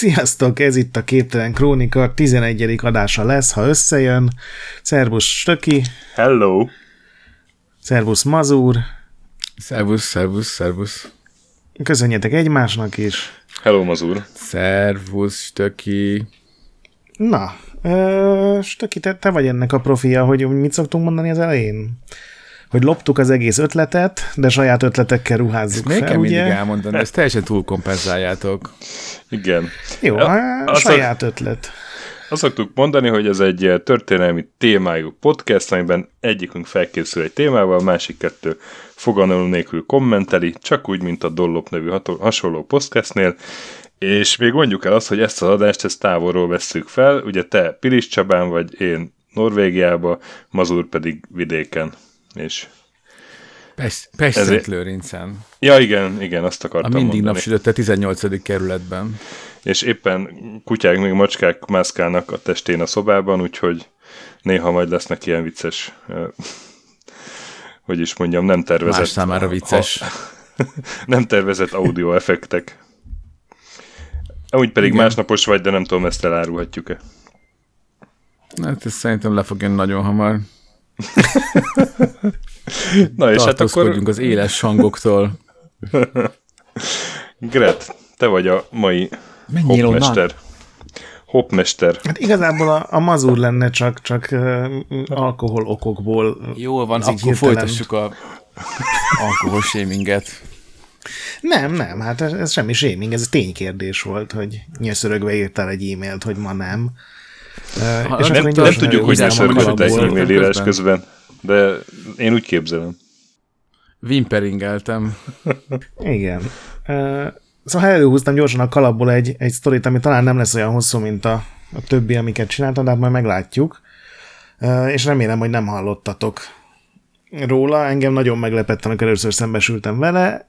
Sziasztok, ez itt a Képtelen Krónika, 11. adása lesz, ha összejön. Szervusz Stöki. Hello. Szervusz Mazur. Szervusz, szervusz, szervusz. Köszönjetek egymásnak is. Hello Mazur. Szervusz, Stöki. Na, ö, Stöki, te, te vagy ennek a profia, hogy mit szoktunk mondani az elején? Hogy loptuk az egész ötletet, de saját ötletekkel ruházzuk Ezt fel, kell ugye? mindig elmondani, ezt teljesen túlkompenzáljátok. Igen. Jó, a, a saját ötlet. Azt szoktuk mondani, hogy ez egy történelmi témájú podcast, amiben egyikünk felkészül egy témával, a másik kettő fogalom nélkül kommenteli, csak úgy, mint a Dollop nevű hasonló podcastnél, és még mondjuk el azt, hogy ezt az adást ezt távolról vesszük fel, ugye te Pilis Csabán vagy, én Norvégiába, Mazur pedig vidéken és Pest, Pest ezért... Lőrincen. Ja, igen, igen, azt akartam A mindig napsütötte 18. kerületben. És éppen kutyák, még macskák mászkálnak a testén a szobában, úgyhogy néha majd lesznek ilyen vicces, hogy is mondjam, nem tervezett... Más számára vicces. A, nem tervezett audio effektek. Amúgy pedig igen. másnapos vagy, de nem tudom, ezt elárulhatjuk-e. Hát ez szerintem le fog jönni nagyon hamar. Na és hát akkor... az éles hangoktól. Gret, te vagy a mai Menjél hopmester. Onnan. Hopmester. Hát igazából a, a mazur lenne csak, csak uh, alkohol okokból. Jól van, akkor hirtelen... folytassuk a alkohol shaminget. Nem, nem, hát ez, ez semmi shaming, ez ténykérdés volt, hogy nyöszörögve írtál egy e-mailt, hogy ma nem. Ha, és nem, nem tudjuk, hogy nyöszörgött egy e-mail írás közben, de én úgy képzelem. Vimperingeltem. Igen. Szóval előhúztam gyorsan a kalapból egy, egy sztorit, ami talán nem lesz olyan hosszú, mint a, a többi, amiket csináltam, de hát majd meglátjuk. És remélem, hogy nem hallottatok róla. Engem nagyon meglepett, amikor először szembesültem vele.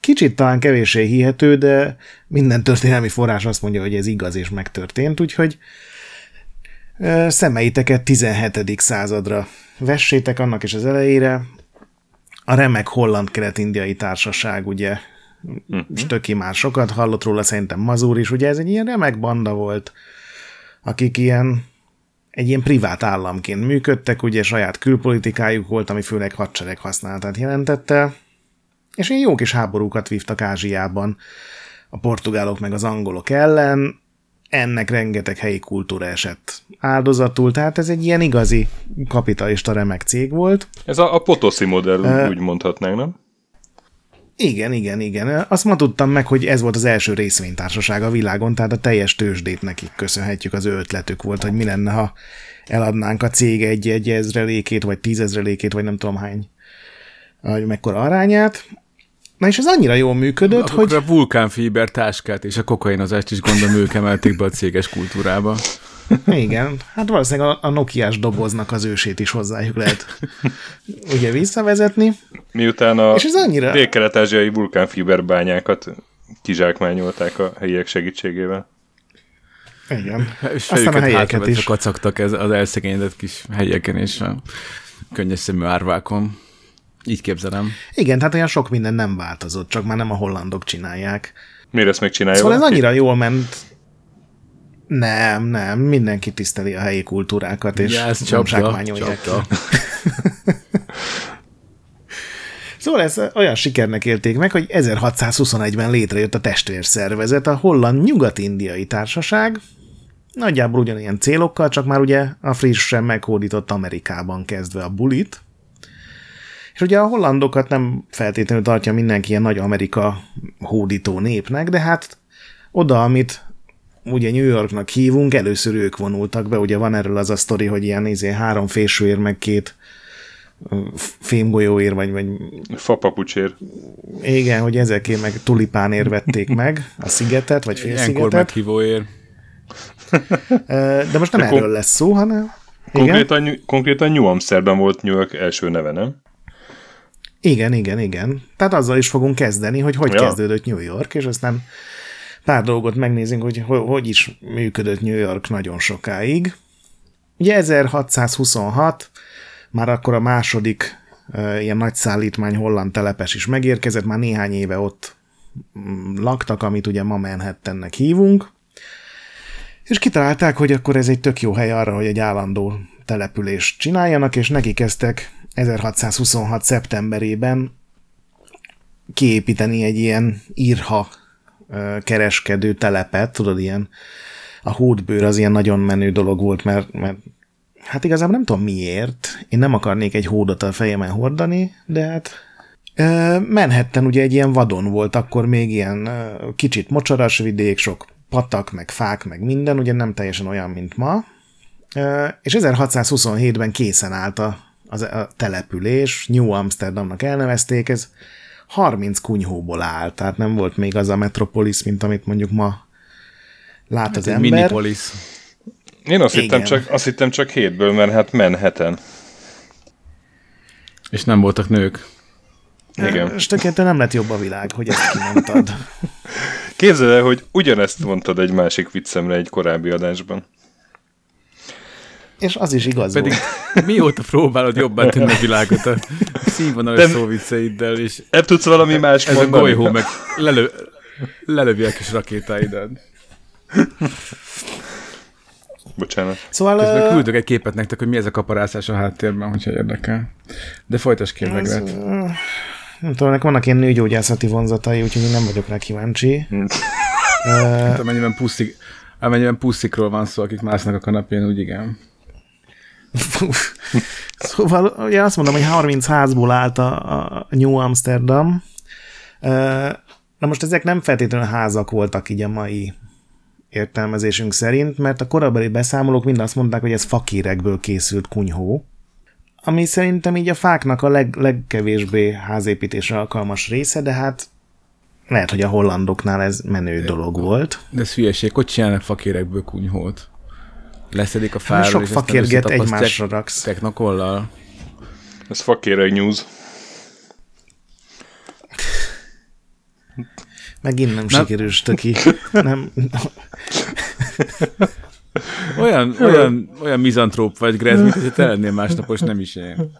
Kicsit talán kevéssé hihető, de minden történelmi forrás azt mondja, hogy ez igaz és megtörtént, úgyhogy szemeiteket 17. századra vessétek annak is az elejére. A remek holland-kelet-indiai társaság, ugye, uh-huh. Stöki már sokat hallott róla, szerintem Mazur is, ugye ez egy ilyen remek banda volt, akik ilyen egy ilyen privát államként működtek, ugye saját külpolitikájuk volt, ami főleg hadsereg használatát jelentette, és ilyen jó kis háborúkat vívtak Ázsiában a portugálok meg az angolok ellen, ennek rengeteg helyi kultúra esett áldozatul, tehát ez egy ilyen igazi kapitalista remek cég volt. Ez a, a Potoszi modell, uh, úgy mondhatnánk, nem? Igen, igen, igen. Azt ma tudtam meg, hogy ez volt az első részvénytársaság a világon, tehát a teljes tőzsdét nekik köszönhetjük, az ő ötletük volt, hogy mi lenne, ha eladnánk a cég egy-egy ezrelékét, vagy tízezrelékét, vagy nem tudom hány, vagy mekkora arányát. Na és ez annyira jól működött, Akkor hogy... a vulkánfiber táskát és a kokainozást is gondolom ők emelték be a céges kultúrába. Igen, hát valószínűleg a, a Nokiás doboznak az ősét is hozzájuk lehet ugye visszavezetni. Miután a és ez annyira... dél-kelet-ázsiai vulkánfiberbányákat kizsákmányolták a helyiek segítségével. Igen. És Aztán a helyeket is. kacagtak ez az elszegényedett kis helyeken és a könnyes szemű árvákon. Így képzelem. Igen, tehát olyan sok minden nem változott, csak már nem a hollandok csinálják. Miért ezt megcsinálja Szóval valaki? ez annyira jól ment. Nem, nem, mindenki tiszteli a helyi kultúrákat, és ja, ez nem zsákmányolják Szóval ez olyan sikernek élték meg, hogy 1621-ben létrejött a testvérszervezet, a Holland Nyugat-Indiai Társaság, nagyjából ugyanilyen célokkal, csak már ugye a frissen meghódított Amerikában kezdve a bulit, és ugye a hollandokat nem feltétlenül tartja mindenki ilyen nagy Amerika hódító népnek, de hát oda, amit ugye New Yorknak hívunk, először ők vonultak be, ugye van erről az a sztori, hogy ilyen izé, három fésűér, meg két fémgolyóér, vagy, vagy... Fapapucsér. Igen, hogy ezekért meg tulipánért vették meg a szigetet, vagy félszigetet. Ilyenkor meghívóér. De most nem de erről lesz szó, hanem... Konkrétan, konkrétan New Amsterdam volt New York első neve, nem? Igen, igen, igen. Tehát azzal is fogunk kezdeni, hogy hogy ja. kezdődött New York, és aztán pár dolgot megnézünk, hogy hogy is működött New York nagyon sokáig. Ugye 1626, már akkor a második ilyen nagy szállítmány holland telepes is megérkezett, már néhány éve ott laktak, amit ugye ma Manhattannek hívunk, és kitalálták, hogy akkor ez egy tök jó hely arra, hogy egy állandó települést csináljanak, és neki kezdtek 1626. szeptemberében kiépíteni egy ilyen írha kereskedő telepet, tudod, ilyen a hódbőr az ilyen nagyon menő dolog volt, mert, mert hát igazából nem tudom miért, én nem akarnék egy hódot a fejemen hordani, de hát Manhattan ugye egy ilyen vadon volt, akkor még ilyen kicsit mocsaras vidék, sok patak, meg fák, meg minden, ugye nem teljesen olyan, mint ma. És 1627-ben készen állt a, a, a település, New Amsterdamnak elnevezték, ez 30 kunyhóból áll, tehát nem volt még az a metropolis, mint amit mondjuk ma lát hát az ember. Minipolis. Én azt hittem, csak, azt hittem csak hétből, mert hát Manhattan. És nem voltak nők. Igen. És tökéletesen nem lett jobb a világ, hogy ezt kimondtad. Képzeld el, hogy ugyanezt mondtad egy másik viccemre egy korábbi adásban. És az is igaz Pedig volt. mióta próbálod jobban tenni a világot a színvonalas szóvicceiddel, és... Ebb tudsz valami más ez mondani? Ez a golyhó meg lelö, lelövi a kis rakétáidat. Bocsánat. Szóval... Közben küldök egy képet nektek, hogy mi ez a kaparászás a háttérben, hogyha érdekel. De folytas kérlek, ez, Nem tudom, nekem vannak ilyen nőgyógyászati vonzatai, úgyhogy én nem vagyok rá kíváncsi. uh, hát amennyiben puszik, amennyiben puszikról van szó, akik másznak a kanapén, úgy igen. Szóval ugye azt mondom, hogy 30 házból állt a, a New Amsterdam. Na most ezek nem feltétlenül házak voltak így a mai értelmezésünk szerint, mert a korabeli beszámolók mind azt mondták, hogy ez fakérekből készült kunyhó, ami szerintem így a fáknak a leg, legkevésbé házépítésre alkalmas része, de hát lehet, hogy a hollandoknál ez menő de, dolog volt. De ez hülyeség, hogy csinálnak fakérekből kunyhót? Leszedik a hát, fáról, Sok fakérget egymásra raksz. Technokollal. Ez fakéreg news. Megint nem, nem. sikerül stöki. nem. olyan, olyan, olyan mizantróp vagy, Grez, mint hogy te lennél másnapos, nem is én.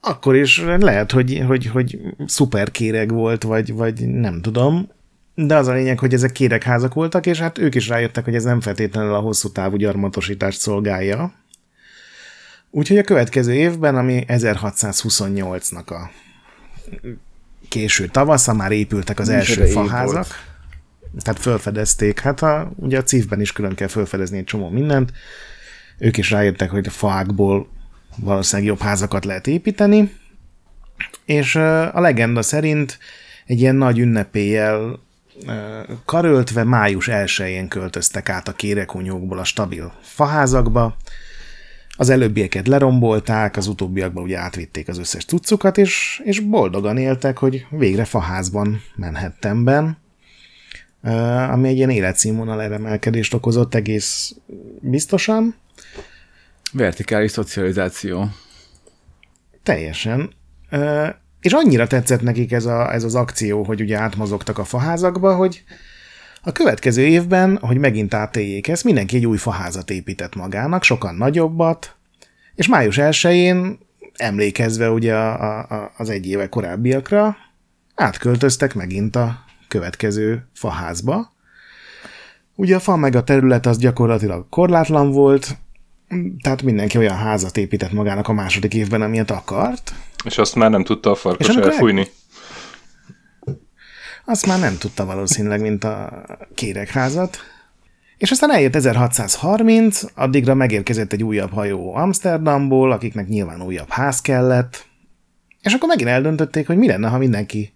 akkor is lehet, hogy, hogy, hogy szuper kéreg volt, vagy, vagy nem tudom. De az a lényeg, hogy ezek kérekházak voltak, és hát ők is rájöttek, hogy ez nem feltétlenül a hosszú távú gyarmatosítást szolgálja. Úgyhogy a következő évben, ami 1628-nak a késő tavasza, már épültek az első faházak. Volt. Tehát felfedezték. Hát a, ugye a cívben is külön kell felfedezni egy csomó mindent. Ők is rájöttek, hogy a faákból valószínűleg jobb házakat lehet építeni. És a legenda szerint egy ilyen nagy ünnepéllyel karöltve május 1-én költöztek át a kérekunyókból a stabil faházakba, az előbbieket lerombolták, az utóbbiakban ugye átvitték az összes cuccukat, és, és boldogan éltek, hogy végre faházban Manhattanben, ami egy ilyen életszínvonal emelkedést okozott egész biztosan. Vertikális szocializáció. Teljesen. És annyira tetszett nekik ez, a, ez az akció, hogy ugye átmozogtak a faházakba, hogy a következő évben, hogy megint átéljék ezt, mindenki egy új faházat épített magának, sokan nagyobbat, és május 1-én emlékezve ugye a, a, az egy éve korábbiakra, átköltöztek megint a következő faházba. Ugye a fa meg a terület az gyakorlatilag korlátlan volt, tehát mindenki olyan házat épített magának a második évben, amilyet akart, és azt már nem tudta a farkas elfújni? El... Azt már nem tudta valószínűleg, mint a kérekházat. És aztán eljött 1630, addigra megérkezett egy újabb hajó Amsterdamból, akiknek nyilván újabb ház kellett, és akkor megint eldöntötték, hogy mi lenne, ha mindenki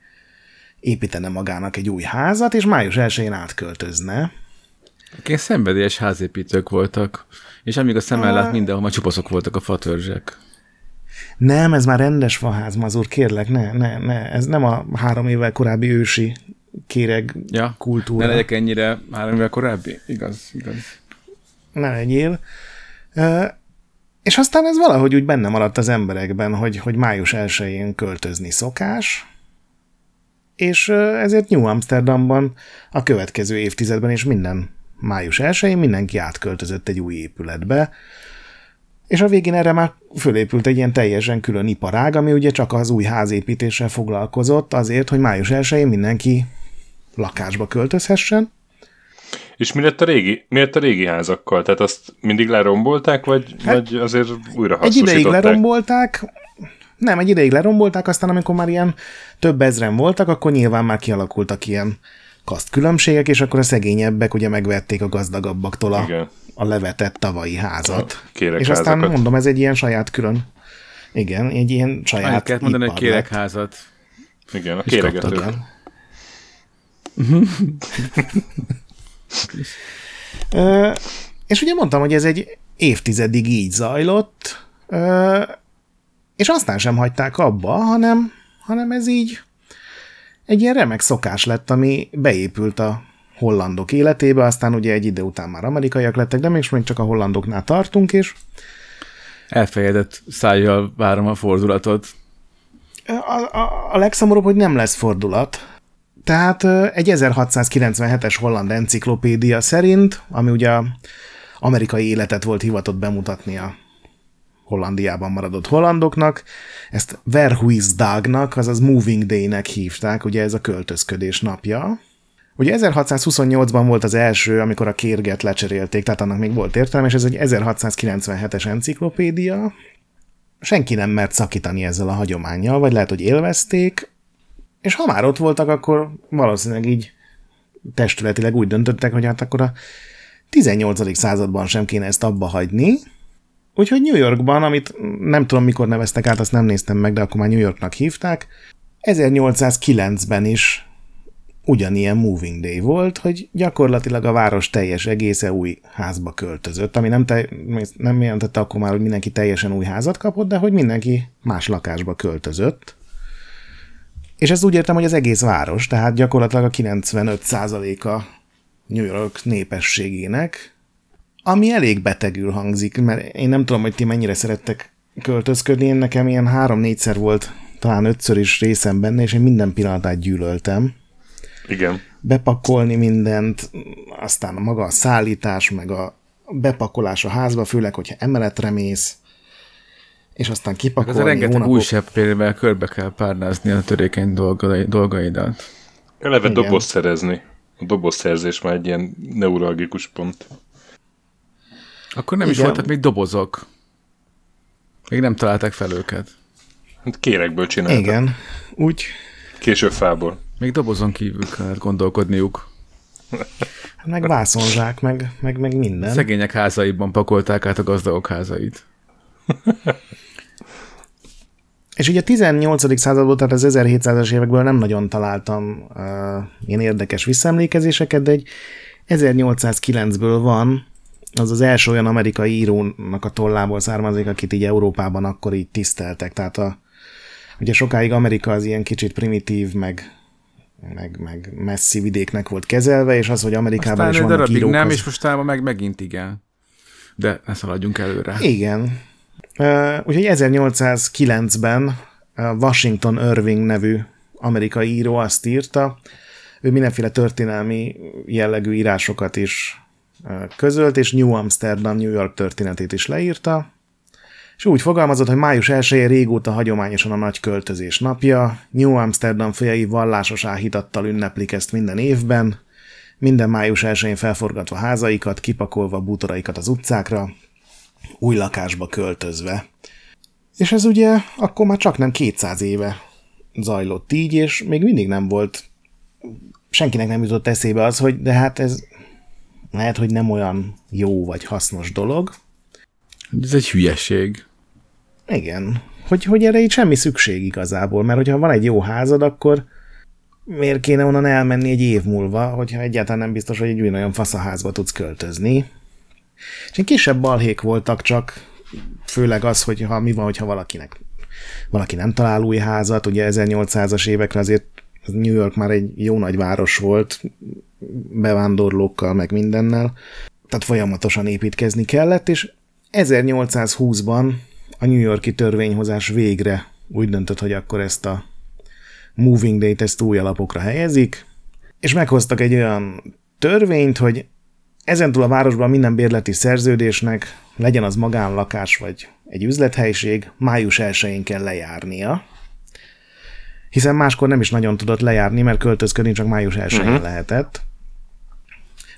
építene magának egy új házat, és május 1-én átköltözne. Akik szenvedélyes házépítők voltak, és amíg a szem ellát mindenhol csupaszok voltak a fatörzsek. Nem, ez már rendes faház, mazur, kérlek, ne, ne, ne, ez nem a három évvel korábbi ősi kéreg ja, kultúra. Ne legyek ennyire három évvel korábbi, igaz, igaz. Ne legyél. És aztán ez valahogy úgy benne maradt az emberekben, hogy, hogy május 1-én költözni szokás, és ezért New Amsterdamban a következő évtizedben és minden május 1-én mindenki átköltözött egy új épületbe, És a végén erre már fölépült egy ilyen teljesen külön iparág, ami ugye csak az új házépítéssel foglalkozott azért, hogy május 1 mindenki lakásba költözhessen. És mi lett a régi, mi lett a régi házakkal? Tehát azt mindig lerombolták, vagy, hát, vagy azért újra Egy ideig lerombolták, nem, egy ideig lerombolták, aztán amikor már ilyen több ezren voltak, akkor nyilván már kialakultak ilyen kaszt különbségek, és akkor a szegényebbek ugye megvették a gazdagabbaktól a, a levetett tavalyi házat. A és aztán mondom, ez egy ilyen saját külön, igen, egy ilyen saját Annyi kellett mondani, hogy kérekházat. Igen, a kéregető. és ugye mondtam, hogy ez egy évtizedig így zajlott, és aztán sem hagyták abba, hanem, hanem ez így egy ilyen remek szokás lett, ami beépült a hollandok életébe, aztán ugye egy idő után már amerikaiak lettek, de még csak a hollandoknál tartunk, és elfejedett szájjal várom a fordulatot. A, a, a legszomorúbb, hogy nem lesz fordulat. Tehát egy 1697-es holland enciklopédia szerint, ami ugye amerikai életet volt hivatott bemutatni a Hollandiában maradott hollandoknak. Ezt Verhuisdagnak, azaz Moving Day-nek hívták, ugye ez a költözködés napja. Ugye 1628-ban volt az első, amikor a kérget lecserélték, tehát annak még volt értelme, és ez egy 1697-es enciklopédia. Senki nem mert szakítani ezzel a hagyományjal, vagy lehet, hogy élvezték, és ha már ott voltak, akkor valószínűleg így testületileg úgy döntöttek, hogy hát akkor a 18. században sem kéne ezt abba hagyni, Úgyhogy New Yorkban, amit nem tudom mikor neveztek át, azt nem néztem meg, de akkor már New Yorknak hívták, 1809-ben is ugyanilyen moving day volt, hogy gyakorlatilag a város teljes egésze új házba költözött, ami nem, te, nem jelentette akkor már, hogy mindenki teljesen új házat kapott, de hogy mindenki más lakásba költözött. És ezt úgy értem, hogy az egész város, tehát gyakorlatilag a 95%-a New York népességének ami elég betegül hangzik, mert én nem tudom, hogy ti mennyire szerettek költözködni, én nekem ilyen három-négyszer volt, talán ötször is részem benne, és én minden pillanatát gyűlöltem. Igen. Bepakolni mindent, aztán maga a szállítás, meg a bepakolás a házba, főleg, hogyha emeletre mész, és aztán kipakolni. Ez a rengeteg hónapok... új seppérével körbe kell párnázni a törékeny dolgaidat. Eleve doboz szerezni. A dobozszerzés már egy ilyen neuralgikus pont. Akkor nem Igen. is voltak még dobozok. Még nem találták fel őket. Hát kérekből csináltak. Igen. Úgy. Később fából. Még dobozon kívül kellett gondolkodniuk. Hát meg vászonzsák, meg, meg, meg minden. Szegények házaiban pakolták át a gazdagok házait. És ugye a 18. századból, tehát az 1700-as évekből nem nagyon találtam uh, ilyen érdekes visszaemlékezéseket, de egy 1809-ből van az az első olyan amerikai írónak a tollából származik, akit így Európában akkor így tiszteltek. Tehát a, ugye sokáig Amerika az ilyen kicsit primitív, meg, meg, meg messzi vidéknek volt kezelve, és az, hogy Amerikában Aztán is vannak írók... nem, az... és mostában meg megint igen. De ne szaladjunk előre. Igen. Uh, úgyhogy 1809-ben Washington Irving nevű amerikai író azt írta, ő mindenféle történelmi jellegű írásokat is közölt, és New Amsterdam, New York történetét is leírta, és úgy fogalmazott, hogy május 1 régóta hagyományosan a nagy költözés napja, New Amsterdam fiai vallásos áhítattal ünneplik ezt minden évben, minden május 1-én felforgatva házaikat, kipakolva bútoraikat az utcákra, új lakásba költözve. És ez ugye akkor már csak nem 200 éve zajlott így, és még mindig nem volt, senkinek nem jutott eszébe az, hogy de hát ez lehet, hogy nem olyan jó vagy hasznos dolog. Ez egy hülyeség. Igen. Hogy, hogy erre így semmi szükség igazából, mert hogyha van egy jó házad, akkor miért kéne onnan elmenni egy év múlva, hogyha egyáltalán nem biztos, hogy egy nagyon faszaházba tudsz költözni. És kisebb balhék voltak, csak főleg az, hogy ha mi van, hogyha valakinek valaki nem talál új házat, ugye 1800-as évekre azért New York már egy jó nagy város volt, bevándorlókkal, meg mindennel, tehát folyamatosan építkezni kellett, és 1820-ban a New Yorki törvényhozás végre úgy döntött, hogy akkor ezt a Moving Date ezt új alapokra helyezik, és meghoztak egy olyan törvényt, hogy Ezentúl a városban minden bérleti szerződésnek, legyen az magánlakás vagy egy üzlethelyiség, május 1-én kell lejárnia, hiszen máskor nem is nagyon tudott lejárni, mert költözködni csak május 1-én uh-huh. lehetett.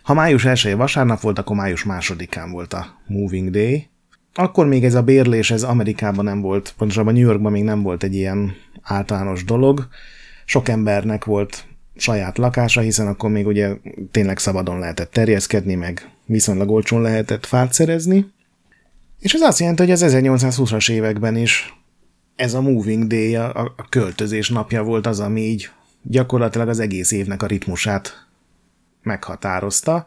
Ha május 1 vasárnap volt, akkor május másodikán volt a Moving Day. Akkor még ez a bérlés, ez Amerikában nem volt, pontosabban New Yorkban még nem volt egy ilyen általános dolog. Sok embernek volt saját lakása, hiszen akkor még ugye tényleg szabadon lehetett terjeszkedni, meg viszonylag olcsón lehetett fát szerezni. És ez azt jelenti, hogy az 1820-as években is ez a moving day, a költözés napja volt az, ami így gyakorlatilag az egész évnek a ritmusát meghatározta.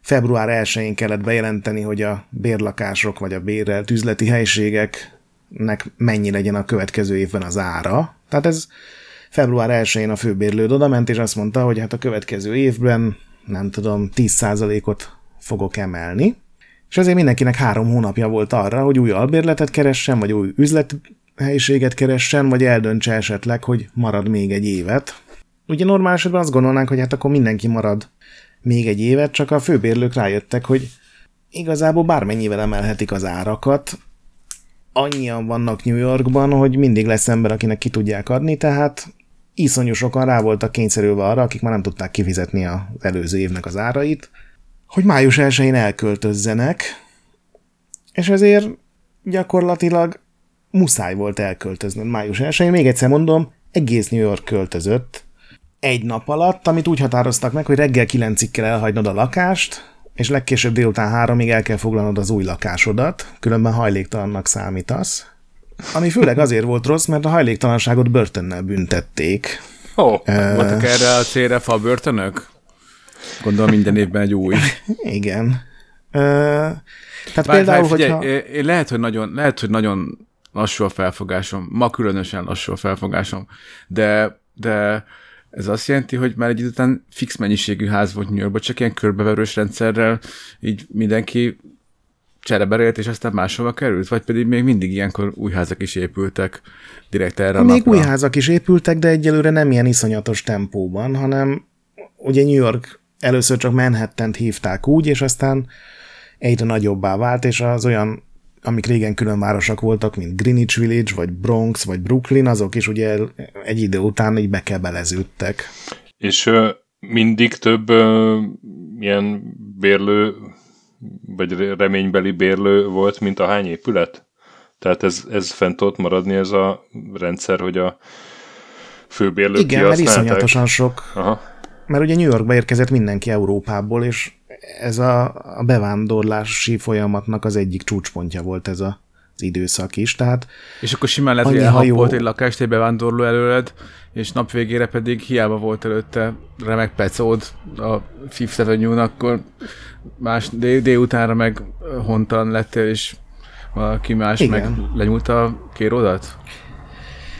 Február 1-én kellett bejelenteni, hogy a bérlakások vagy a bérelt üzleti helységeknek mennyi legyen a következő évben az ára. Tehát ez február 1-én a főbérlőd oda ment, és azt mondta, hogy hát a következő évben, nem tudom, 10%-ot fogok emelni. És ezért mindenkinek három hónapja volt arra, hogy új albérletet keressen, vagy új üzlethelyiséget keressen, vagy eldöntse esetleg, hogy marad még egy évet. Ugye normál esetben azt gondolnánk, hogy hát akkor mindenki marad még egy évet, csak a főbérlők rájöttek, hogy igazából bármennyivel emelhetik az árakat, annyian vannak New Yorkban, hogy mindig lesz ember, akinek ki tudják adni, tehát iszonyú sokan rá voltak kényszerülve arra, akik már nem tudták kifizetni az előző évnek az árait, hogy május 1-én elköltözzenek, és ezért gyakorlatilag muszáj volt elköltözni május 1-én. Még egyszer mondom, egész New York költözött egy nap alatt, amit úgy határoztak meg, hogy reggel 9-ig kell elhagynod a lakást, és legkésőbb délután háromig el kell foglalnod az új lakásodat, különben hajléktalannak számítasz. Ami főleg azért volt rossz, mert a hajléktalanságot börtönnel büntették. Ó, oh, uh, voltak erre a célra fa börtönök? Gondolom minden évben egy új. Igen. Uh, tehát Bár, például, figyelj, hogyha... Én lehet, hogy nagyon, lehet, hogy nagyon lassú a felfogásom. Ma különösen lassú a felfogásom. De, de ez azt jelenti, hogy már egy után fix mennyiségű ház volt New Yorkban, csak ilyen körbeverős rendszerrel így mindenki csereberélt, és aztán máshova került? Vagy pedig még mindig ilyenkor új házak is épültek direkt erre a Még napra? új házak is épültek, de egyelőre nem ilyen iszonyatos tempóban, hanem ugye New York először csak Manhattan-t hívták úgy, és aztán egyre nagyobbá vált, és az olyan, amik régen külön városak voltak, mint Greenwich Village, vagy Bronx, vagy Brooklyn, azok is ugye egy idő után így bekebeleződtek. És mindig több ilyen bérlő, vagy reménybeli bérlő volt, mint a hány épület? Tehát ez, ez fent tudott maradni ez a rendszer, hogy a főbérlők Igen, mert iszonyatosan sok Aha mert ugye New Yorkba érkezett mindenki Európából, és ez a, a bevándorlási folyamatnak az egyik csúcspontja volt ez a, az időszak is, tehát... És akkor simán lehet, hogy elhapolt egy lakást egy bevándorló előled, és nap végére pedig hiába volt előtte remek pecód a Fifth Avenue-n, akkor más dél, délutánra meg hontalan lettél, és valaki más Igen. meg lenyúlta a kérodat?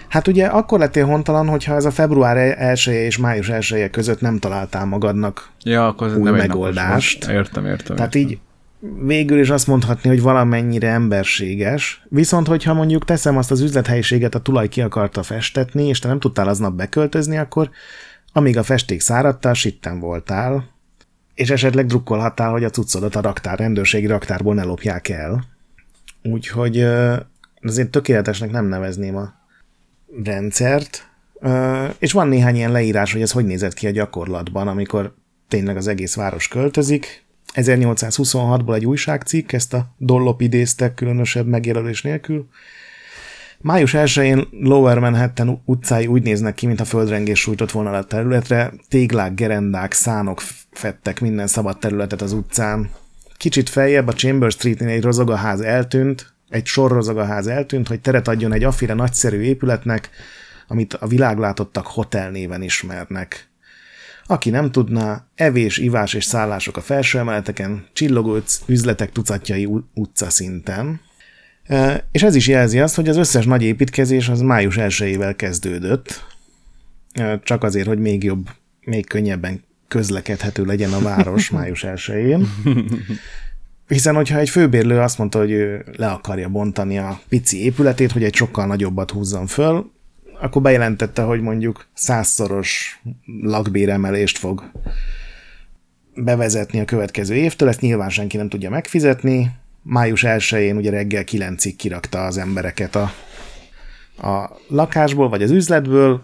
Hát ugye akkor lettél hontalan, hogyha ez a február 1 és május 1 között nem találtál magadnak ja, akkor új nem megoldást. Értem, értem. Tehát értem. így végül is azt mondhatni, hogy valamennyire emberséges. Viszont, hogyha mondjuk teszem azt az üzlethelyiséget, a tulaj ki akarta festetni, és te nem tudtál aznap beköltözni, akkor amíg a festék száradtál, sitten voltál, és esetleg drukkolhattál, hogy a cuccodat a raktár, rendőrségi raktárból ne lopják el. Úgyhogy azért tökéletesnek nem nevezném a rendszert, és van néhány ilyen leírás, hogy ez hogy nézett ki a gyakorlatban, amikor tényleg az egész város költözik. 1826-ból egy újságcikk, ezt a Dollop idéztek különösebb megjelölés nélkül. Május 1-én Lower Manhattan utcái úgy néznek ki, mint a földrengés sújtott volna a területre, téglák, gerendák, szánok fettek minden szabad területet az utcán. Kicsit feljebb a Chamber Street-nél egy rozogaház eltűnt, egy sorrozogaház eltűnt, hogy teret adjon egy affire nagyszerű épületnek, amit a világlátottak hotel néven ismernek. Aki nem tudná, evés, ivás és szállások a felső emeleteken, csillogó üzletek tucatjai utca szinten. E, és ez is jelzi azt, hogy az összes nagy építkezés az május 1 kezdődött, e, csak azért, hogy még jobb, még könnyebben közlekedhető legyen a város május 1-én. Hiszen, hogyha egy főbérlő azt mondta, hogy ő le akarja bontani a pici épületét, hogy egy sokkal nagyobbat húzzon föl, akkor bejelentette, hogy mondjuk százszoros lakbéremelést fog bevezetni a következő évtől, ezt nyilván senki nem tudja megfizetni. Május 1-én ugye reggel 9-ig kirakta az embereket a, a lakásból, vagy az üzletből,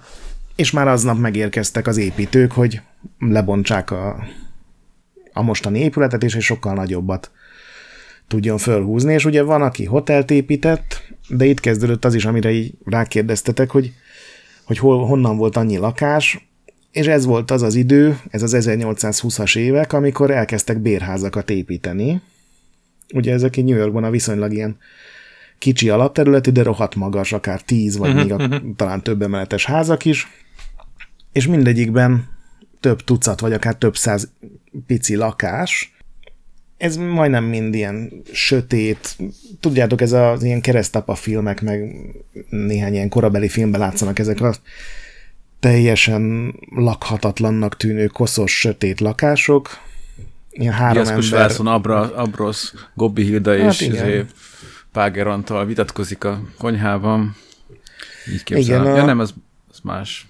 és már aznap megérkeztek az építők, hogy lebontsák a, a mostani épületet, és egy sokkal nagyobbat tudjon fölhúzni, és ugye van, aki hotelt épített, de itt kezdődött az is, amire így rákérdeztetek, hogy, hogy hol, honnan volt annyi lakás, és ez volt az az idő, ez az 1820-as évek, amikor elkezdtek bérházakat építeni. Ugye ezek New Yorkban a viszonylag ilyen kicsi alapterületi, de rohadt magas, akár 10 vagy még a, talán több emeletes házak is, és mindegyikben több tucat, vagy akár több száz pici lakás, ez majdnem mind ilyen sötét, tudjátok, ez az ilyen keresztapa filmek, meg néhány ilyen korabeli filmben látszanak ezek a teljesen lakhatatlannak tűnő koszos, sötét lakások. Ilyen három Jászkos ember... Lászlón, Abra, Abrosz, Gobbi Hilda Hát és igen. izé, Páger Antal vitatkozik a konyhában. Így képzelem. Igen, a- Ja nem, ez, ez más.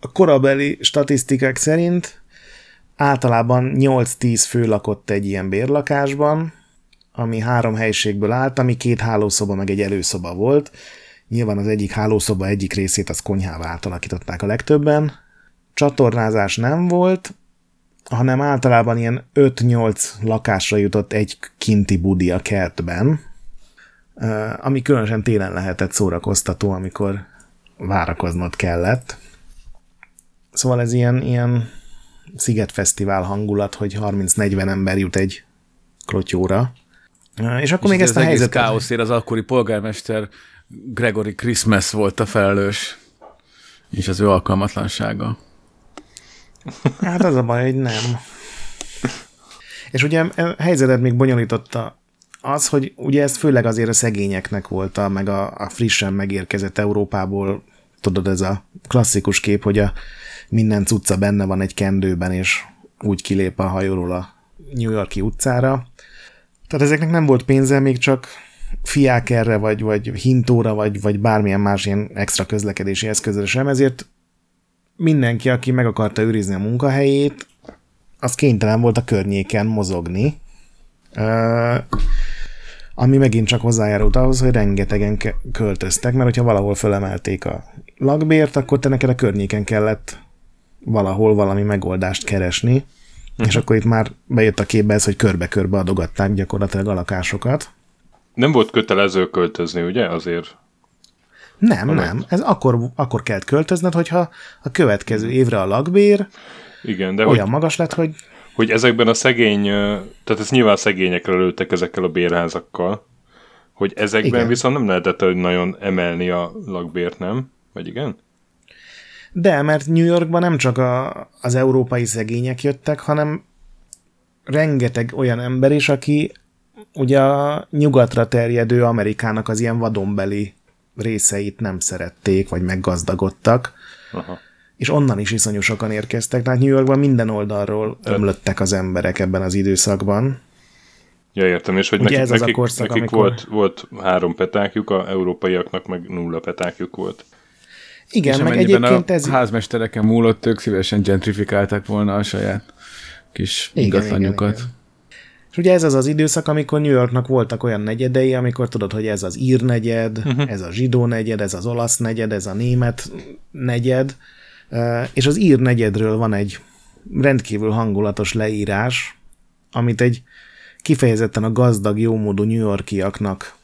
A korabeli statisztikák szerint általában 8-10 fő lakott egy ilyen bérlakásban, ami három helyiségből állt, ami két hálószoba meg egy előszoba volt. Nyilván az egyik hálószoba egyik részét az konyhává átalakították a legtöbben. Csatornázás nem volt, hanem általában ilyen 5-8 lakásra jutott egy kinti budi a kertben, ami különösen télen lehetett szórakoztató, amikor várakoznod kellett. Szóval ez ilyen, ilyen szigetfesztivál hangulat, hogy 30-40 ember jut egy klotyóra. És akkor És még ez ezt a az helyzetet... káoszért az akkori polgármester Gregory Christmas volt a felelős, és az ő alkalmatlansága. Hát az a baj, hogy nem. És ugye a helyzetet még bonyolította az, hogy ugye ez főleg azért a szegényeknek volt, a, meg a, a frissen megérkezett Európából, tudod, ez a klasszikus kép, hogy a minden cucca benne van egy kendőben, és úgy kilép a hajóról a New Yorki utcára. Tehát ezeknek nem volt pénze, még csak fiák erre, vagy, vagy hintóra, vagy, vagy bármilyen más ilyen extra közlekedési eszközre sem, ezért mindenki, aki meg akarta őrizni a munkahelyét, az kénytelen volt a környéken mozogni, ami megint csak hozzájárult ahhoz, hogy rengetegen költöztek, mert hogyha valahol fölemelték a lakbért, akkor te neked a környéken kellett valahol valami megoldást keresni, uh-huh. és akkor itt már bejött a képbe ez, hogy körbe-körbe adogatták gyakorlatilag a lakásokat. Nem volt kötelező költözni, ugye? Azért. Nem, nem. Ez akkor, akkor kellett költözned, hogyha a következő évre a lakbér Igen, de olyan hogy, magas lett, hogy hogy ezekben a szegény, tehát ez nyilván szegényekre lőttek ezekkel a bérházakkal, hogy ezekben igen. viszont nem lehetett hogy nagyon emelni a lakbért, nem? Vagy igen? De, mert New Yorkban nem csak a, az európai szegények jöttek, hanem rengeteg olyan ember is, aki ugye a nyugatra terjedő Amerikának az ilyen vadonbeli részeit nem szerették, vagy meggazdagodtak, Aha. és onnan is iszonyú sokan érkeztek, tehát New Yorkban minden oldalról ömlöttek az emberek ebben az időszakban. Ja, értem, és hogy Ugye nekik, ez az a nekik, korszak, nekik amikor- volt, volt három petákjuk, a európaiaknak meg nulla petákjuk volt. Igen, és meg egyébként a ez... házmestereken múlott, ők szívesen gentrifikálták volna a saját kis ingatlanjukat. És ugye ez az az időszak, amikor New Yorknak voltak olyan negyedei, amikor tudod, hogy ez az ír negyed, uh-huh. ez a zsidó negyed, ez az olasz negyed, ez a német negyed, Ö, és az ír negyedről van egy rendkívül hangulatos leírás, amit egy kifejezetten a gazdag, jómódú New Yorkiaknak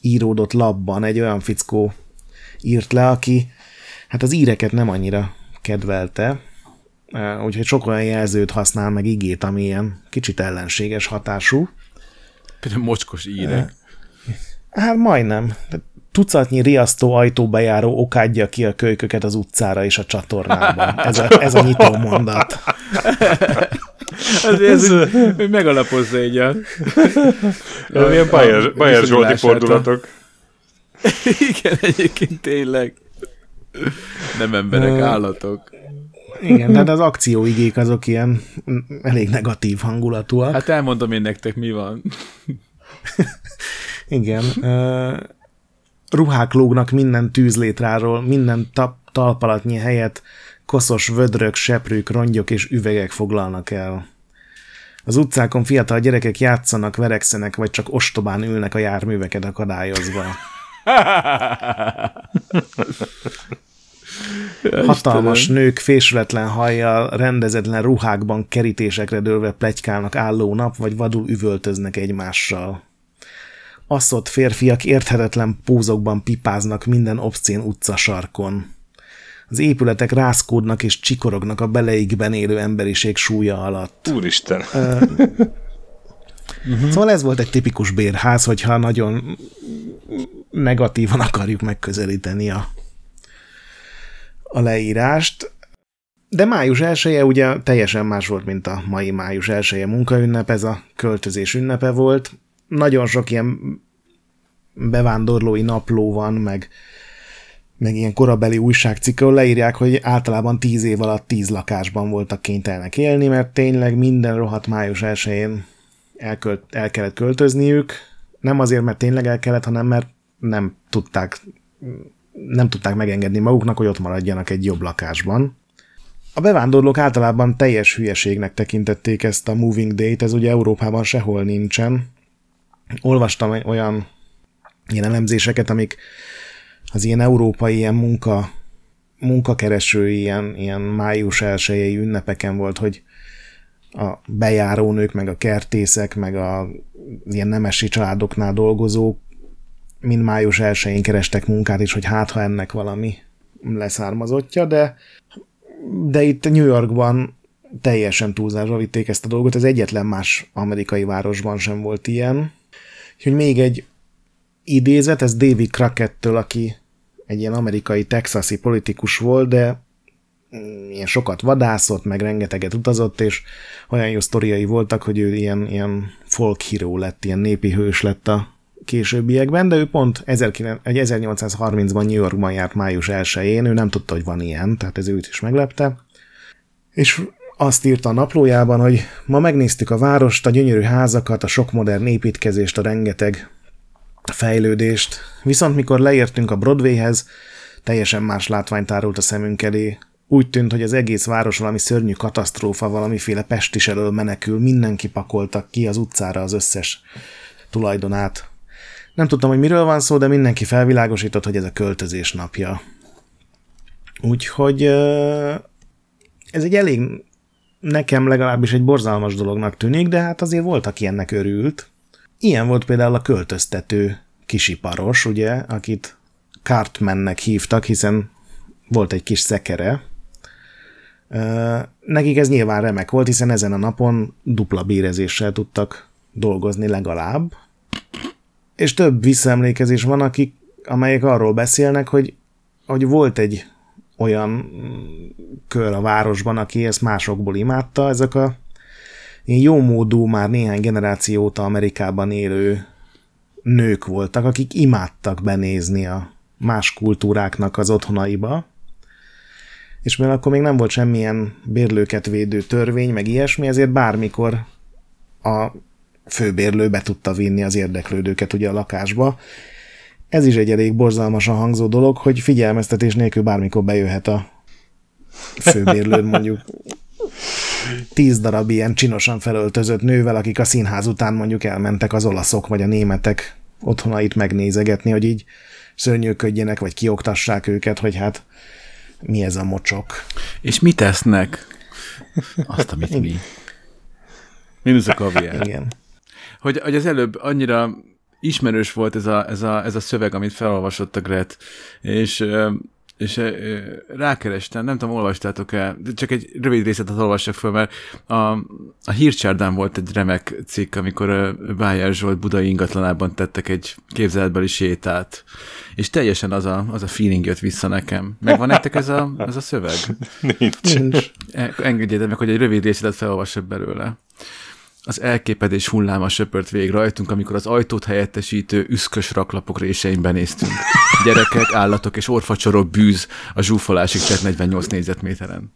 íródott labban egy olyan fickó írt le, aki hát az íreket nem annyira kedvelte, Ö, úgyhogy sok olyan jelzőt használ meg igét, ami ilyen kicsit ellenséges hatású. Például mocskos írek. Hát majdnem. Tucatnyi riasztó ajtóbejáró okádja ki a kölyköket az utcára és a csatornában. Ez a, ez a nyitó mondat. Ez, hogy, hogy megalapozza egy a... Ez ilyen Bayer, Bayer Zsolti fordulatok. Igen, egyébként tényleg. Nem emberek, állatok. Igen, tehát az akcióigék azok ilyen elég negatív hangulatúak. Hát elmondom én nektek, mi van. Igen. Ö, ruhák lógnak minden tűzlétráról, minden tap, talpalatnyi helyet koszos vödrök, seprők, rongyok és üvegek foglalnak el. Az utcákon fiatal gyerekek játszanak, verekszenek, vagy csak ostobán ülnek a járműveket akadályozva. Hatalmas nők fésületlen hajjal, rendezetlen ruhákban kerítésekre dőlve plegykálnak álló nap, vagy vadul üvöltöznek egymással. Asszott férfiak érthetetlen pózokban pipáznak minden obszcén utcasarkon. Az épületek rászkódnak és csikorognak a beleikben élő emberiség súlya alatt. Úristen! Uh, Szóval ez volt egy tipikus bérház, hogyha nagyon negatívan akarjuk megközelíteni a, a leírást. De május 1 ugye teljesen más volt, mint a mai május 1 munkaünnep, ez a költözés ünnepe volt. Nagyon sok ilyen bevándorlói napló van, meg, meg ilyen korabeli újságcikk, ahol leírják, hogy általában tíz év alatt tíz lakásban voltak kénytelenek élni, mert tényleg minden rohadt május 1 elkölt, el kellett költözniük, nem azért, mert tényleg el kellett, hanem mert nem tudták, nem tudták megengedni maguknak, hogy ott maradjanak egy jobb lakásban. A bevándorlók általában teljes hülyeségnek tekintették ezt a moving date, ez ugye Európában sehol nincsen. Olvastam olyan ilyen elemzéseket, amik az ilyen európai ilyen munka, munkakereső ilyen, ilyen május elsőjei ünnepeken volt, hogy a bejárónők, meg a kertészek, meg a ilyen nemesi családoknál dolgozók mind május 1-én kerestek munkát is, hogy hát ha ennek valami leszármazottja, de, de itt New Yorkban teljesen túlzásra vitték ezt a dolgot, ez egyetlen más amerikai városban sem volt ilyen. Úgyhogy még egy idézet, ez David Crackettől, aki egy ilyen amerikai texasi politikus volt, de mm, ilyen sokat vadászott, meg rengeteget utazott, és olyan jó sztoriai voltak, hogy ő ilyen, ilyen folk hero lett, ilyen népi hős lett a későbbiekben, de ő pont 1830-ban New Yorkban járt május 1-én, ő nem tudta, hogy van ilyen, tehát ez őt is meglepte. És azt írta a naplójában, hogy ma megnéztük a várost, a gyönyörű házakat, a sok modern építkezést, a rengeteg fejlődést, viszont mikor leértünk a Broadwayhez, teljesen más látvány tárult a szemünk elé. Úgy tűnt, hogy az egész város valami szörnyű katasztrófa, valamiféle pestis elől menekül, mindenki pakoltak ki az utcára az összes tulajdonát. Nem tudtam, hogy miről van szó, de mindenki felvilágosított, hogy ez a költözés napja. Úgyhogy ez egy elég, nekem legalábbis egy borzalmas dolognak tűnik, de hát azért volt, aki ennek örült. Ilyen volt például a költöztető kisiparos, ugye, akit Cartmannek hívtak, hiszen volt egy kis szekere. Nekik ez nyilván remek volt, hiszen ezen a napon dupla bérezéssel tudtak dolgozni legalább, és több visszaemlékezés van, akik, amelyek arról beszélnek, hogy, hogy volt egy olyan kör a városban, aki ezt másokból imádta, ezek a ilyen jómódú, már néhány generáció óta Amerikában élő nők voltak, akik imádtak benézni a más kultúráknak az otthonaiba, és mivel akkor még nem volt semmilyen bérlőket védő törvény, meg ilyesmi, ezért bármikor a főbérlő be tudta vinni az érdeklődőket ugye a lakásba. Ez is egy elég borzalmasan hangzó dolog, hogy figyelmeztetés nélkül bármikor bejöhet a főbérlőd mondjuk tíz darab ilyen csinosan felöltözött nővel, akik a színház után mondjuk elmentek az olaszok vagy a németek otthonait megnézegetni, hogy így szörnyűködjenek, vagy kioktassák őket, hogy hát mi ez a mocsok. És mit tesznek? Azt, amit mi. Minusz a kaviár. Igen hogy, hogy az előbb annyira ismerős volt ez a, ez a, ez a szöveg, amit felolvasott a Gret, és és rákerestem, nem tudom, olvastátok-e, csak egy rövid részletet olvassak fel, mert a, a hírcsárdán volt egy remek cikk, amikor Bájár Zsolt budai ingatlanában tettek egy képzeletbeli sétát, és teljesen az a, az a feeling jött vissza nekem. Megvan nektek ez a, ez a szöveg? Nincs. Nincs. Engedjétek meg, hogy egy rövid részletet felolvassak belőle az elképedés hulláma söpört végig rajtunk, amikor az ajtót helyettesítő üszkös raklapok résein benéztünk. Gyerekek, állatok és orfacsorok bűz a zsúfolásig tett 48 négyzetméteren.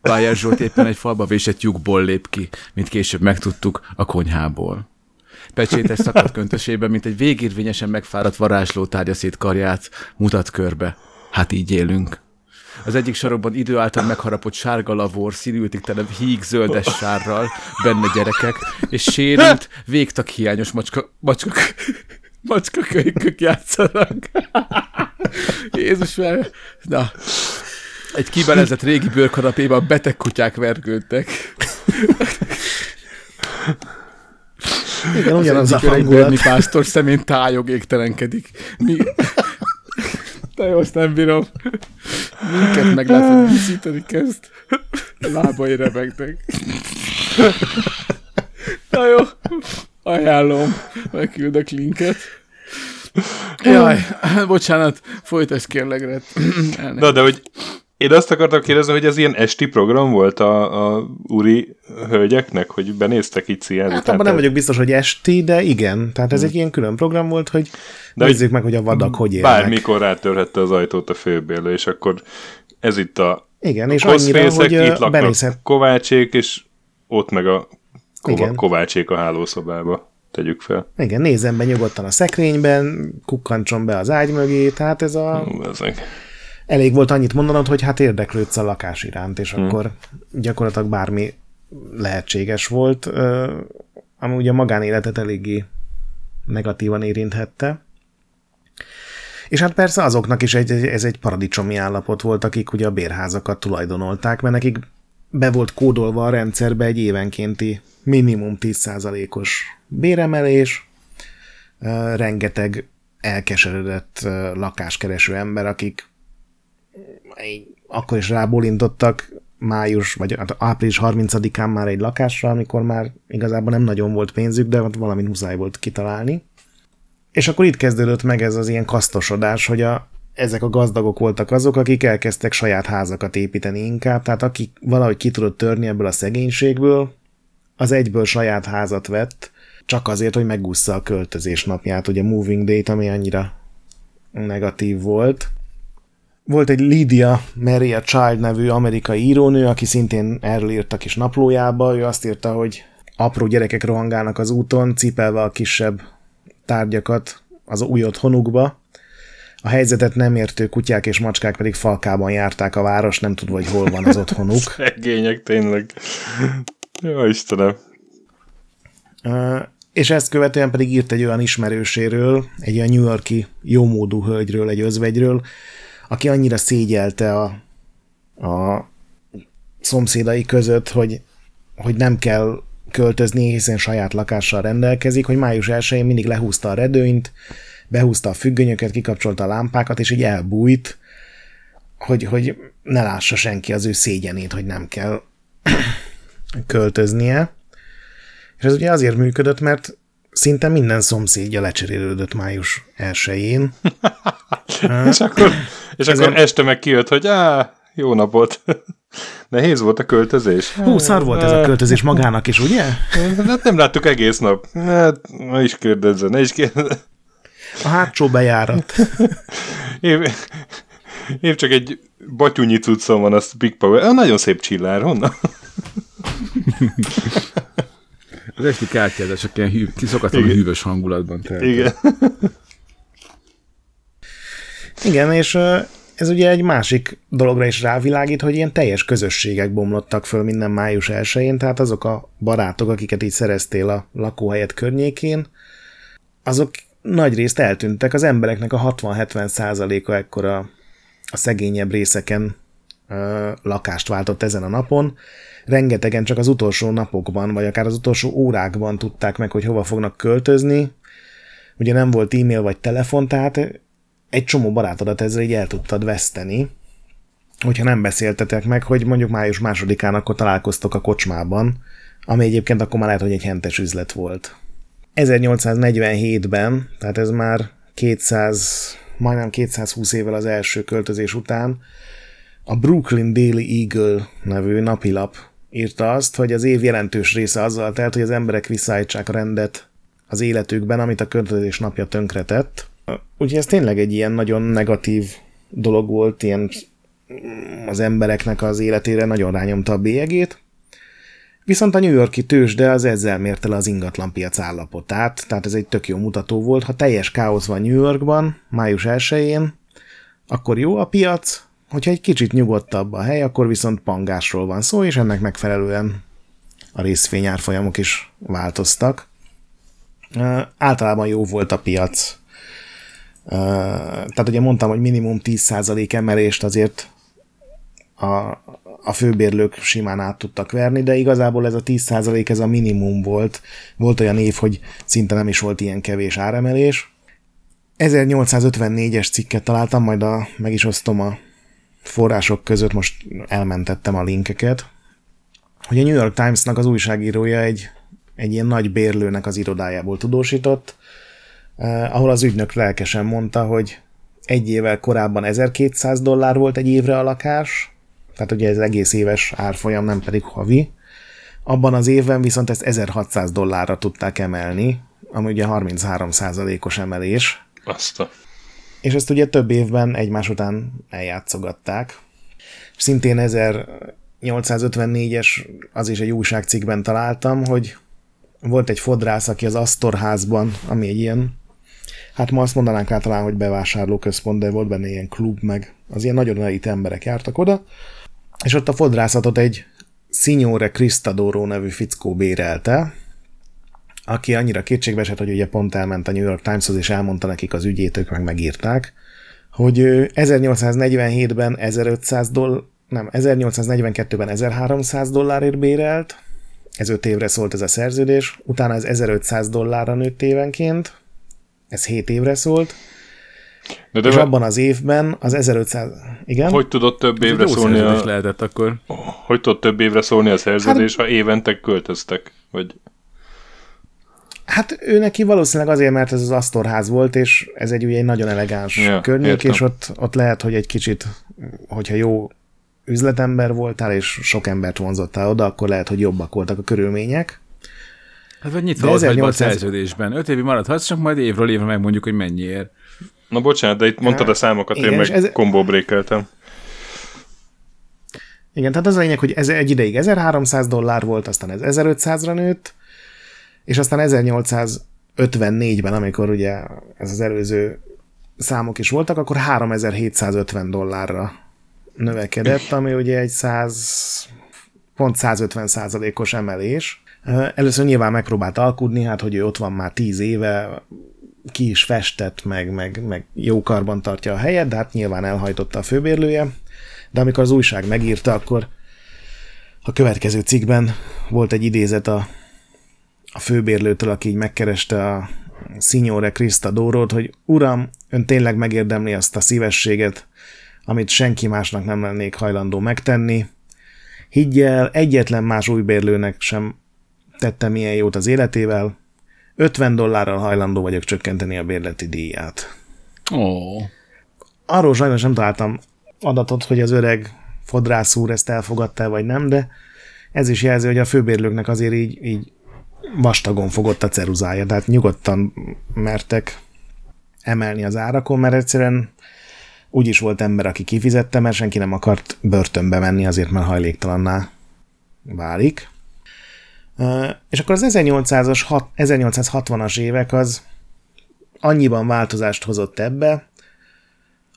Bájer Zsolt éppen egy falba vésett lyukból lép ki, mint később megtudtuk, a konyhából. Pecsétes szakadt köntösében, mint egy végérvényesen megfáradt varázsló tárgya szét karját, mutat körbe. Hát így élünk. Az egyik sarokban idő által megharapott sárga lavor, színültig tele híg zöldes sárral, benne gyerekek, és sérült, végtag hiányos macska, macska, macska kölykök játszanak. Jézus fel. Na, egy kibelezett régi bőrkanapéban beteg kutyák vergődtek. Igen, ugyanaz a hangulat. Berni pásztor szemén tájog égtelenkedik. Mi... De jó, azt nem bírom. Minket meglátod, viszíteni kezd. A lábai rebegnek. Na jó, ajánlom, megküldök linket. Jaj, bocsánat, folytasd kérlek. El Na, de hogy én azt akartam kérdezni, hogy ez ilyen esti program volt a, a úri hölgyeknek, hogy benéztek itt ilyen Hát abban nem vagyok biztos, hogy esti, de igen. Tehát ez egy ilyen külön program volt, hogy de nézzük meg, hogy a vadak hogy élnek. Bármikor rátörhette az ajtót a főbérlő, és akkor ez itt a Igen, és annyira, hogy itt benézhet. Kovácsék, és ott meg a kova, Igen. Kovácsék a hálószobába. Tegyük fel. Igen, nézzen be nyugodtan a szekrényben, kukkancson be az ágy mögé, tehát ez a... Ú, Ezek. Elég volt annyit mondanod, hogy hát érdeklődsz a lakás iránt, és hmm. akkor gyakorlatilag bármi lehetséges volt, ami ugye a magánéletet eléggé negatívan érinthette. És hát persze azoknak is egy, ez egy paradicsomi állapot volt, akik ugye a bérházakat tulajdonolták, mert nekik be volt kódolva a rendszerbe egy évenkénti minimum 10%-os béremelés, rengeteg elkeseredett lakáskereső ember, akik így akkor is rábólintottak május, vagy hát április 30-án már egy lakásra, amikor már igazából nem nagyon volt pénzük, de ott valamit muszáj volt kitalálni. És akkor itt kezdődött meg ez az ilyen kasztosodás, hogy a, ezek a gazdagok voltak azok, akik elkezdtek saját házakat építeni inkább, tehát akik valahogy ki tudott törni ebből a szegénységből, az egyből saját házat vett, csak azért, hogy megúszza a költözés napját, ugye Moving Date, ami annyira negatív volt. Volt egy Lydia Maria Child nevű amerikai írónő, aki szintén erről írt a kis naplójába. Ő azt írta, hogy apró gyerekek rohangálnak az úton, cipelve a kisebb tárgyakat az új otthonukba. A helyzetet nem értő kutyák és macskák pedig falkában járták a város, nem tudva, hogy hol van az otthonuk. Szegények tényleg. Jó Istenem. És ezt követően pedig írt egy olyan ismerőséről, egy olyan New Yorki jómódú hölgyről, egy özvegyről, aki annyira szégyelte a, a szomszédai között, hogy, hogy nem kell költözni, hiszen saját lakással rendelkezik, hogy május 1-én mindig lehúzta a redőnyt, behúzta a függönyöket, kikapcsolta a lámpákat, és így elbújt, hogy, hogy ne lássa senki az ő szégyenét, hogy nem kell költöznie. És ez ugye azért működött, mert szinte minden szomszédja lecserélődött május 1-én. És akkor, és akkor Ezen- este meg kijött, hogy á, jó napot. Nehéz volt a költözés. Hú, szar volt ez a költözés magának is, ugye? Hát nem láttuk egész nap. Hát, ne is kérdezze, ne is kérdezze. A hátsó bejárat. Épp, épp csak egy batyunyi cuccom van, az Big Power. Ah, nagyon szép csillár, honnan? Az esti kártyázások ilyen hű, kiszokatlanul Igen. hűvös hangulatban. Tehát. Igen. Igen, és ez ugye egy másik dologra is rávilágít, hogy ilyen teljes közösségek bomlottak föl minden május 1-én, tehát azok a barátok, akiket így szereztél a lakóhelyet környékén, azok nagy részt eltűntek. Az embereknek a 60-70 százaléka ekkor a, a szegényebb részeken ö, lakást váltott ezen a napon. Rengetegen csak az utolsó napokban, vagy akár az utolsó órákban tudták meg, hogy hova fognak költözni. Ugye nem volt e-mail vagy telefon, tehát egy csomó barátodat ezzel így el tudtad veszteni, hogyha nem beszéltetek meg, hogy mondjuk május másodikán akkor találkoztok a kocsmában, ami egyébként akkor már lehet, hogy egy hentes üzlet volt. 1847-ben, tehát ez már 200, majdnem 220 évvel az első költözés után, a Brooklyn Daily Eagle nevű napilap írta azt, hogy az év jelentős része azzal telt, hogy az emberek visszaállítsák a rendet az életükben, amit a költözés napja tönkretett. Úgyhogy ez tényleg egy ilyen nagyon negatív dolog volt, ilyen az embereknek az életére nagyon rányomta a bélyegét. Viszont a New Yorki tőzsde az ezzel mérte le az ingatlanpiac állapotát, tehát ez egy tök jó mutató volt. Ha teljes káosz van New Yorkban, május 1-én, akkor jó a piac, hogyha egy kicsit nyugodtabb a hely, akkor viszont pangásról van szó, és ennek megfelelően a részfényárfolyamok is változtak. Általában jó volt a piac. Tehát ugye mondtam, hogy minimum 10% emelést azért a, a főbérlők simán át tudtak verni, de igazából ez a 10% ez a minimum volt. Volt olyan év, hogy szinte nem is volt ilyen kevés áremelés. 1854-es cikket találtam, majd a, meg is osztom a források között, most elmentettem a linkeket, hogy a New York Times-nak az újságírója egy, egy ilyen nagy bérlőnek az irodájából tudósított, ahol az ügynök lelkesen mondta, hogy egy évvel korábban 1200 dollár volt egy évre a lakás, tehát ugye ez egész éves árfolyam, nem pedig havi. Abban az évben viszont ezt 1600 dollárra tudták emelni, ami ugye 33 os emelés. Azt a... És ezt ugye több évben egymás után eljátszogatták. Szintén 1854-es, az is egy újságcikkben találtam, hogy volt egy fodrász, aki az Astorházban, ami egy ilyen, hát ma azt mondanánk általán, hogy bevásárlóközpont, de volt benne ilyen klub, meg. Az ilyen nagyon elit emberek jártak oda, és ott a fodrászatot egy Signore Cristadoro nevű fickó bérelte, aki annyira kétségbe esett, hogy ugye pont elment a New York Timeshoz, és elmondta nekik az ügyét, ők meg megírták, hogy 1847-ben 1500 dollár, nem, 1842-ben 1300 dollárért bérelt, ez 5 évre szólt ez a szerződés, utána ez 1500 dollárra nőtt évenként, ez 7 évre szólt, de de és be... abban az évben az 1500... Igen? Hogy tudott több évre szólni a... lehetett akkor. Hogy tudott több évre szólni a szerződés, hát... ha évente költöztek? Vagy... Hát ő neki valószínűleg azért, mert ez az Astorház volt, és ez egy ugye egy nagyon elegáns ja, környék, értem. és ott, ott lehet, hogy egy kicsit, hogyha jó üzletember voltál, és sok embert vonzottál oda, akkor lehet, hogy jobbak voltak a körülmények. Hát vagy nyitva 1800... a szerződésben. Öt évi maradhatsz, csak majd évről évre megmondjuk, hogy mennyiért. Na bocsánat, de itt mondtad a számokat, Igen, én meg ez... kombóbrékeltem. Igen, tehát az a lényeg, hogy ez egy ideig 1300 dollár volt, aztán ez 1500-ra nőtt, és aztán 1854-ben, amikor ugye ez az előző számok is voltak, akkor 3750 dollárra növekedett, ami ugye egy 100, pont 150 százalékos emelés. Először nyilván megpróbált alkudni, hát hogy ő ott van már 10 éve, ki is festett, meg, meg, meg jó karban tartja a helyet, de hát nyilván elhajtotta a főbérlője. De amikor az újság megírta, akkor a következő cikkben volt egy idézet a a főbérlőtől, aki így megkereste a Signore Krista Dórót, hogy uram, ön tényleg megérdemli azt a szívességet, amit senki másnak nem lennék hajlandó megtenni. Higgyel, egyetlen más újbérlőnek sem tettem ilyen jót az életével. 50 dollárral hajlandó vagyok csökkenteni a bérleti díját. Ó. Oh. Arról sajnos nem találtam adatot, hogy az öreg fodrász úr ezt elfogadta vagy nem, de ez is jelzi, hogy a főbérlőknek azért így, így vastagon fogott a ceruzája, tehát nyugodtan mertek emelni az árakon, mert egyszerűen úgy is volt ember, aki kifizette, mert senki nem akart börtönbe menni, azért mert hajléktalanná válik. És akkor az 1800-as, 1860-as évek az annyiban változást hozott ebbe,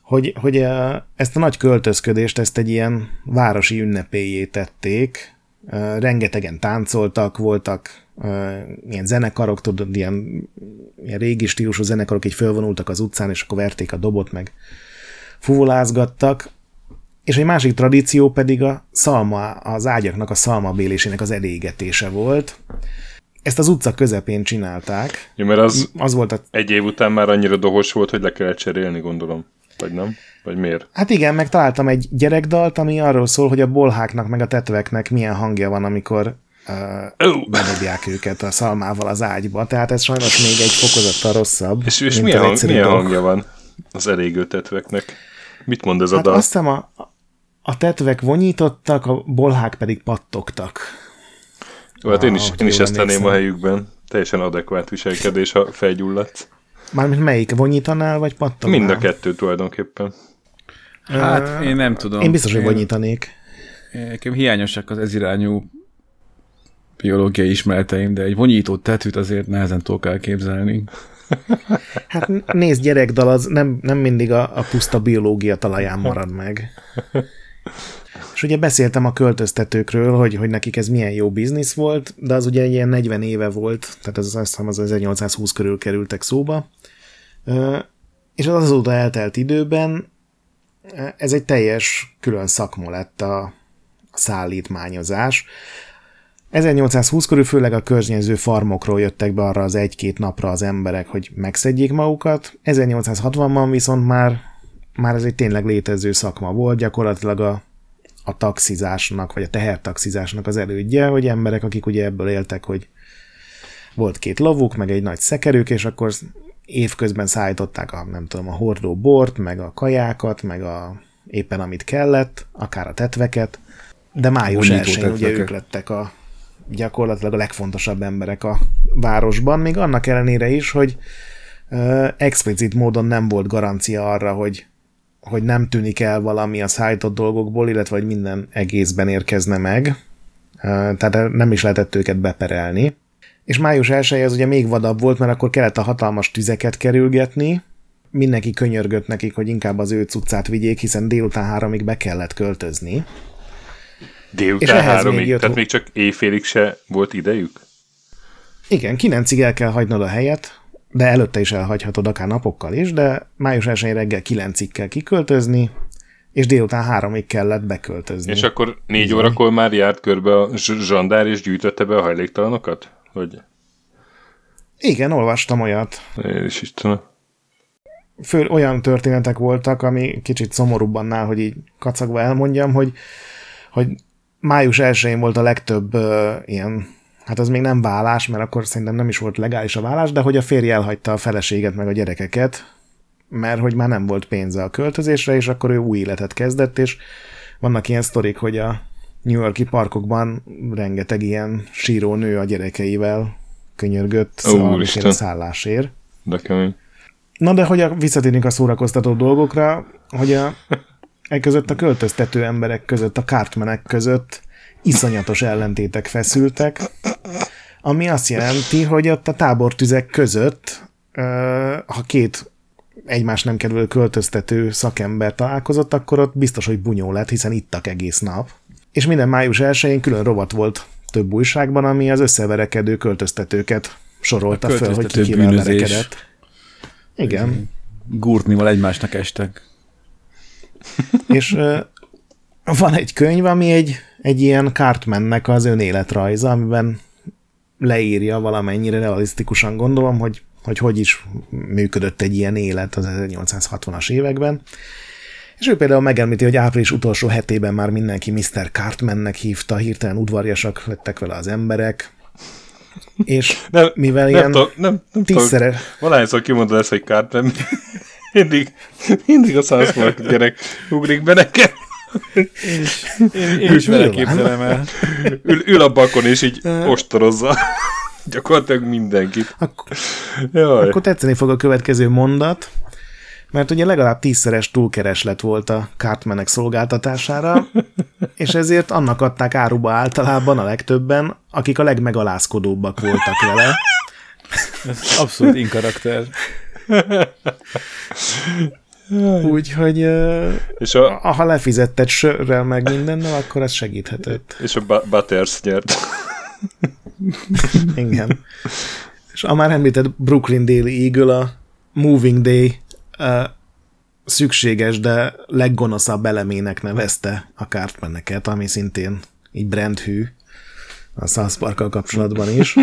hogy, hogy ezt a nagy költözködést, ezt egy ilyen városi ünnepéjé tették, rengetegen táncoltak, voltak ilyen zenekarok, tudod, ilyen, ilyen régi stílusú zenekarok így fölvonultak az utcán, és akkor verték a dobot, meg fuvolázgattak, és egy másik tradíció pedig a szalma, az ágyaknak a szalmabélésének az elégetése volt. Ezt az utca közepén csinálták. Ja, mert az, az volt a... egy év után már annyira dohos volt, hogy le kellett cserélni, gondolom. Vagy nem? Vagy miért? Hát igen, meg találtam egy gyerekdalt, ami arról szól, hogy a bolháknak meg a tetveknek milyen hangja van, amikor uh, oh. bedobják őket a szalmával az ágyba, tehát ez sajnos még egy fokozattal rosszabb. És, és milyen, hang, milyen hangja van az elégő tetveknek? Mit mond ez hát a dal? Azt hiszem a, a tetvek vonyítottak, a bolhák pedig pattogtak. Jó, hát én is, én is ezt tenném a helyükben. Teljesen adekvát viselkedés, ha felgyulladsz. Mármint melyik? Vonyítanál, vagy pattognál? Mind a kettő tulajdonképpen. Hát én nem tudom. Én biztos, hogy vonyítanék. Nekem hiányosak az ezirányú biológiai ismereteim, de egy vonyító tetűt azért nehezen tudok elképzelni. Hát nézd, gyerekdal az nem, nem mindig a, a puszta biológia talaján marad meg. És ugye beszéltem a költöztetőkről, hogy, hogy nekik ez milyen jó biznisz volt, de az ugye ilyen 40 éve volt, tehát az azt hiszem az 1820 körül kerültek szóba. És az azóta eltelt időben ez egy teljes külön szakma lett a szállítmányozás. 1820 körül főleg a környező farmokról jöttek be arra az egy-két napra az emberek, hogy megszedjék magukat. 1860-ban viszont már, már ez egy tényleg létező szakma volt, gyakorlatilag a, a taxizásnak, vagy a tehertaxizásnak az elődje, hogy emberek, akik ugye ebből éltek, hogy volt két lovuk, meg egy nagy szekerük, és akkor évközben szállították a, nem tudom, a hordó bort, meg a kajákat, meg a éppen amit kellett, akár a tetveket, de május 1 ugye ők lettek a gyakorlatilag a legfontosabb emberek a városban, még annak ellenére is, hogy uh, explicit módon nem volt garancia arra, hogy, hogy nem tűnik el valami a szállított dolgokból, illetve hogy minden egészben érkezne meg, tehát nem is lehetett őket beperelni. És május 1 az ugye még vadabb volt, mert akkor kellett a hatalmas tüzeket kerülgetni, mindenki könyörgött nekik, hogy inkább az ő cuccát vigyék, hiszen délután háromig be kellett költözni. Délután háromig? Még jött... Tehát még csak éjfélig se volt idejük? Igen, kilencig el kell hagynod a helyet, de előtte is elhagyhatod akár napokkal is, de május 1 reggel kilencig kell kiköltözni, és délután háromig kellett beköltözni. És akkor négy Bizony. órakor már járt körbe a zsandár, és gyűjtötte be a hajléktalanokat? Hogy... Igen, olvastam olyat. Én is Istenem. Fő olyan történetek voltak, ami kicsit szomorúbb annál, hogy így kacagva elmondjam, hogy, hogy május 1 volt a legtöbb uh, ilyen, hát az még nem vállás, mert akkor szerintem nem is volt legális a vállás, de hogy a férj elhagyta a feleséget meg a gyerekeket, mert hogy már nem volt pénze a költözésre, és akkor ő új életet kezdett, és vannak ilyen sztorik, hogy a New Yorki parkokban rengeteg ilyen síró nő a gyerekeivel könyörgött a szállásért. De kemény. Na de hogy a, visszatérünk a szórakoztató dolgokra, hogy a, e között a költöztető emberek között, a kártmenek között iszonyatos ellentétek feszültek, ami azt jelenti, hogy ott a tábortüzek között, ha két egymás nem kerülő költöztető szakember találkozott, akkor ott biztos, hogy bunyó lett, hiszen ittak egész nap. És minden május 1-én külön rovat volt több újságban, ami az összeverekedő költöztetőket sorolta föl, hogy ki kivel verekedett. Igen. Gurtnival egymásnak estek. És van egy könyv, ami egy, egy ilyen Cartmannek az önéletrajza, amiben leírja valamennyire realisztikusan gondolom, hogy hogy hogy is működött egy ilyen élet az 1860-as években. És ő például megemlíti, hogy április utolsó hetében már mindenki Mr. Cartmannek hívta, hirtelen udvarjasak lettek vele az emberek, és nem, mivel nem ilyen nem, nem, nem tízszeres... Valahányszor kimondod ezt, hogy Cartman, mindig, mindig a South Park gyerek ugrik be nekem. Én is, én, én is vele képzelem el. Ül, ül a bakon, és így ostorozza gyakorlatilag mindenkit. Akkor, Jaj. akkor tetszeni fog a következő mondat, mert ugye legalább tízszeres túlkereslet volt a Cartmanek szolgáltatására, és ezért annak adták áruba általában a legtöbben, akik a legmegalázkodóbbak voltak vele. Ez abszolút inkarakter. Úgyhogy és a, ha lefizetted sörrel meg mindennel, akkor ez segíthetett. És a Butters nyert. Igen. És a már említett Brooklyn Daily Eagle a Moving Day szükséges, de leggonoszabb elemének nevezte a Cartmaneket, ami szintén így brandhű a South park kapcsolatban is.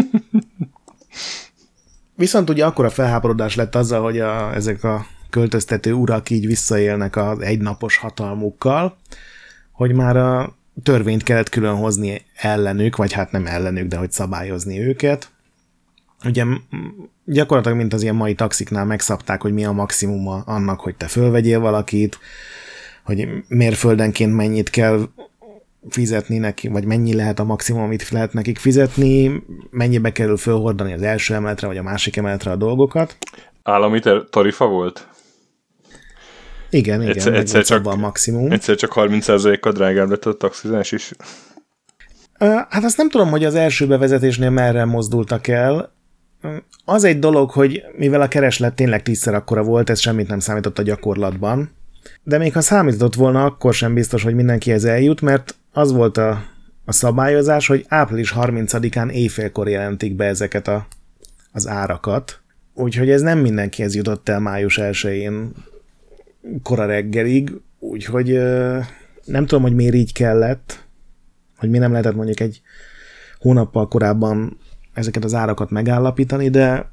Viszont ugye akkora felháborodás lett azzal, hogy a, ezek a költöztető urak így visszaélnek az egynapos hatalmukkal, hogy már a törvényt kellett külön hozni ellenük, vagy hát nem ellenük, de hogy szabályozni őket. Ugye gyakorlatilag, mint az ilyen mai taxiknál megszabták, hogy mi a maximuma annak, hogy te fölvegyél valakit, hogy mérföldenként mennyit kell fizetni neki, vagy mennyi lehet a maximum, amit lehet nekik fizetni, mennyibe kerül fölhordani az első emeletre, vagy a másik emeletre a dolgokat. Állami tarifa volt? Igen, igen, egyszer, egyszer csak, a maximum. Egyszer csak 30%-kal drágább lett a taxizás is. Hát azt nem tudom, hogy az első bevezetésnél merre mozdultak el, Az egy dolog, hogy mivel a kereslet tényleg tízszer akkora volt, ez semmit nem számított a gyakorlatban, de még ha számított volna, akkor sem biztos, hogy mindenkihez eljut, mert az volt a, a szabályozás, hogy április 30-án éjfélkor jelentik be ezeket a, az árakat, úgyhogy ez nem mindenkihez jutott el május 1-én kora reggelig, úgyhogy nem tudom, hogy miért így kellett, hogy mi nem lehetett mondjuk egy hónappal korábban ezeket az árakat megállapítani, de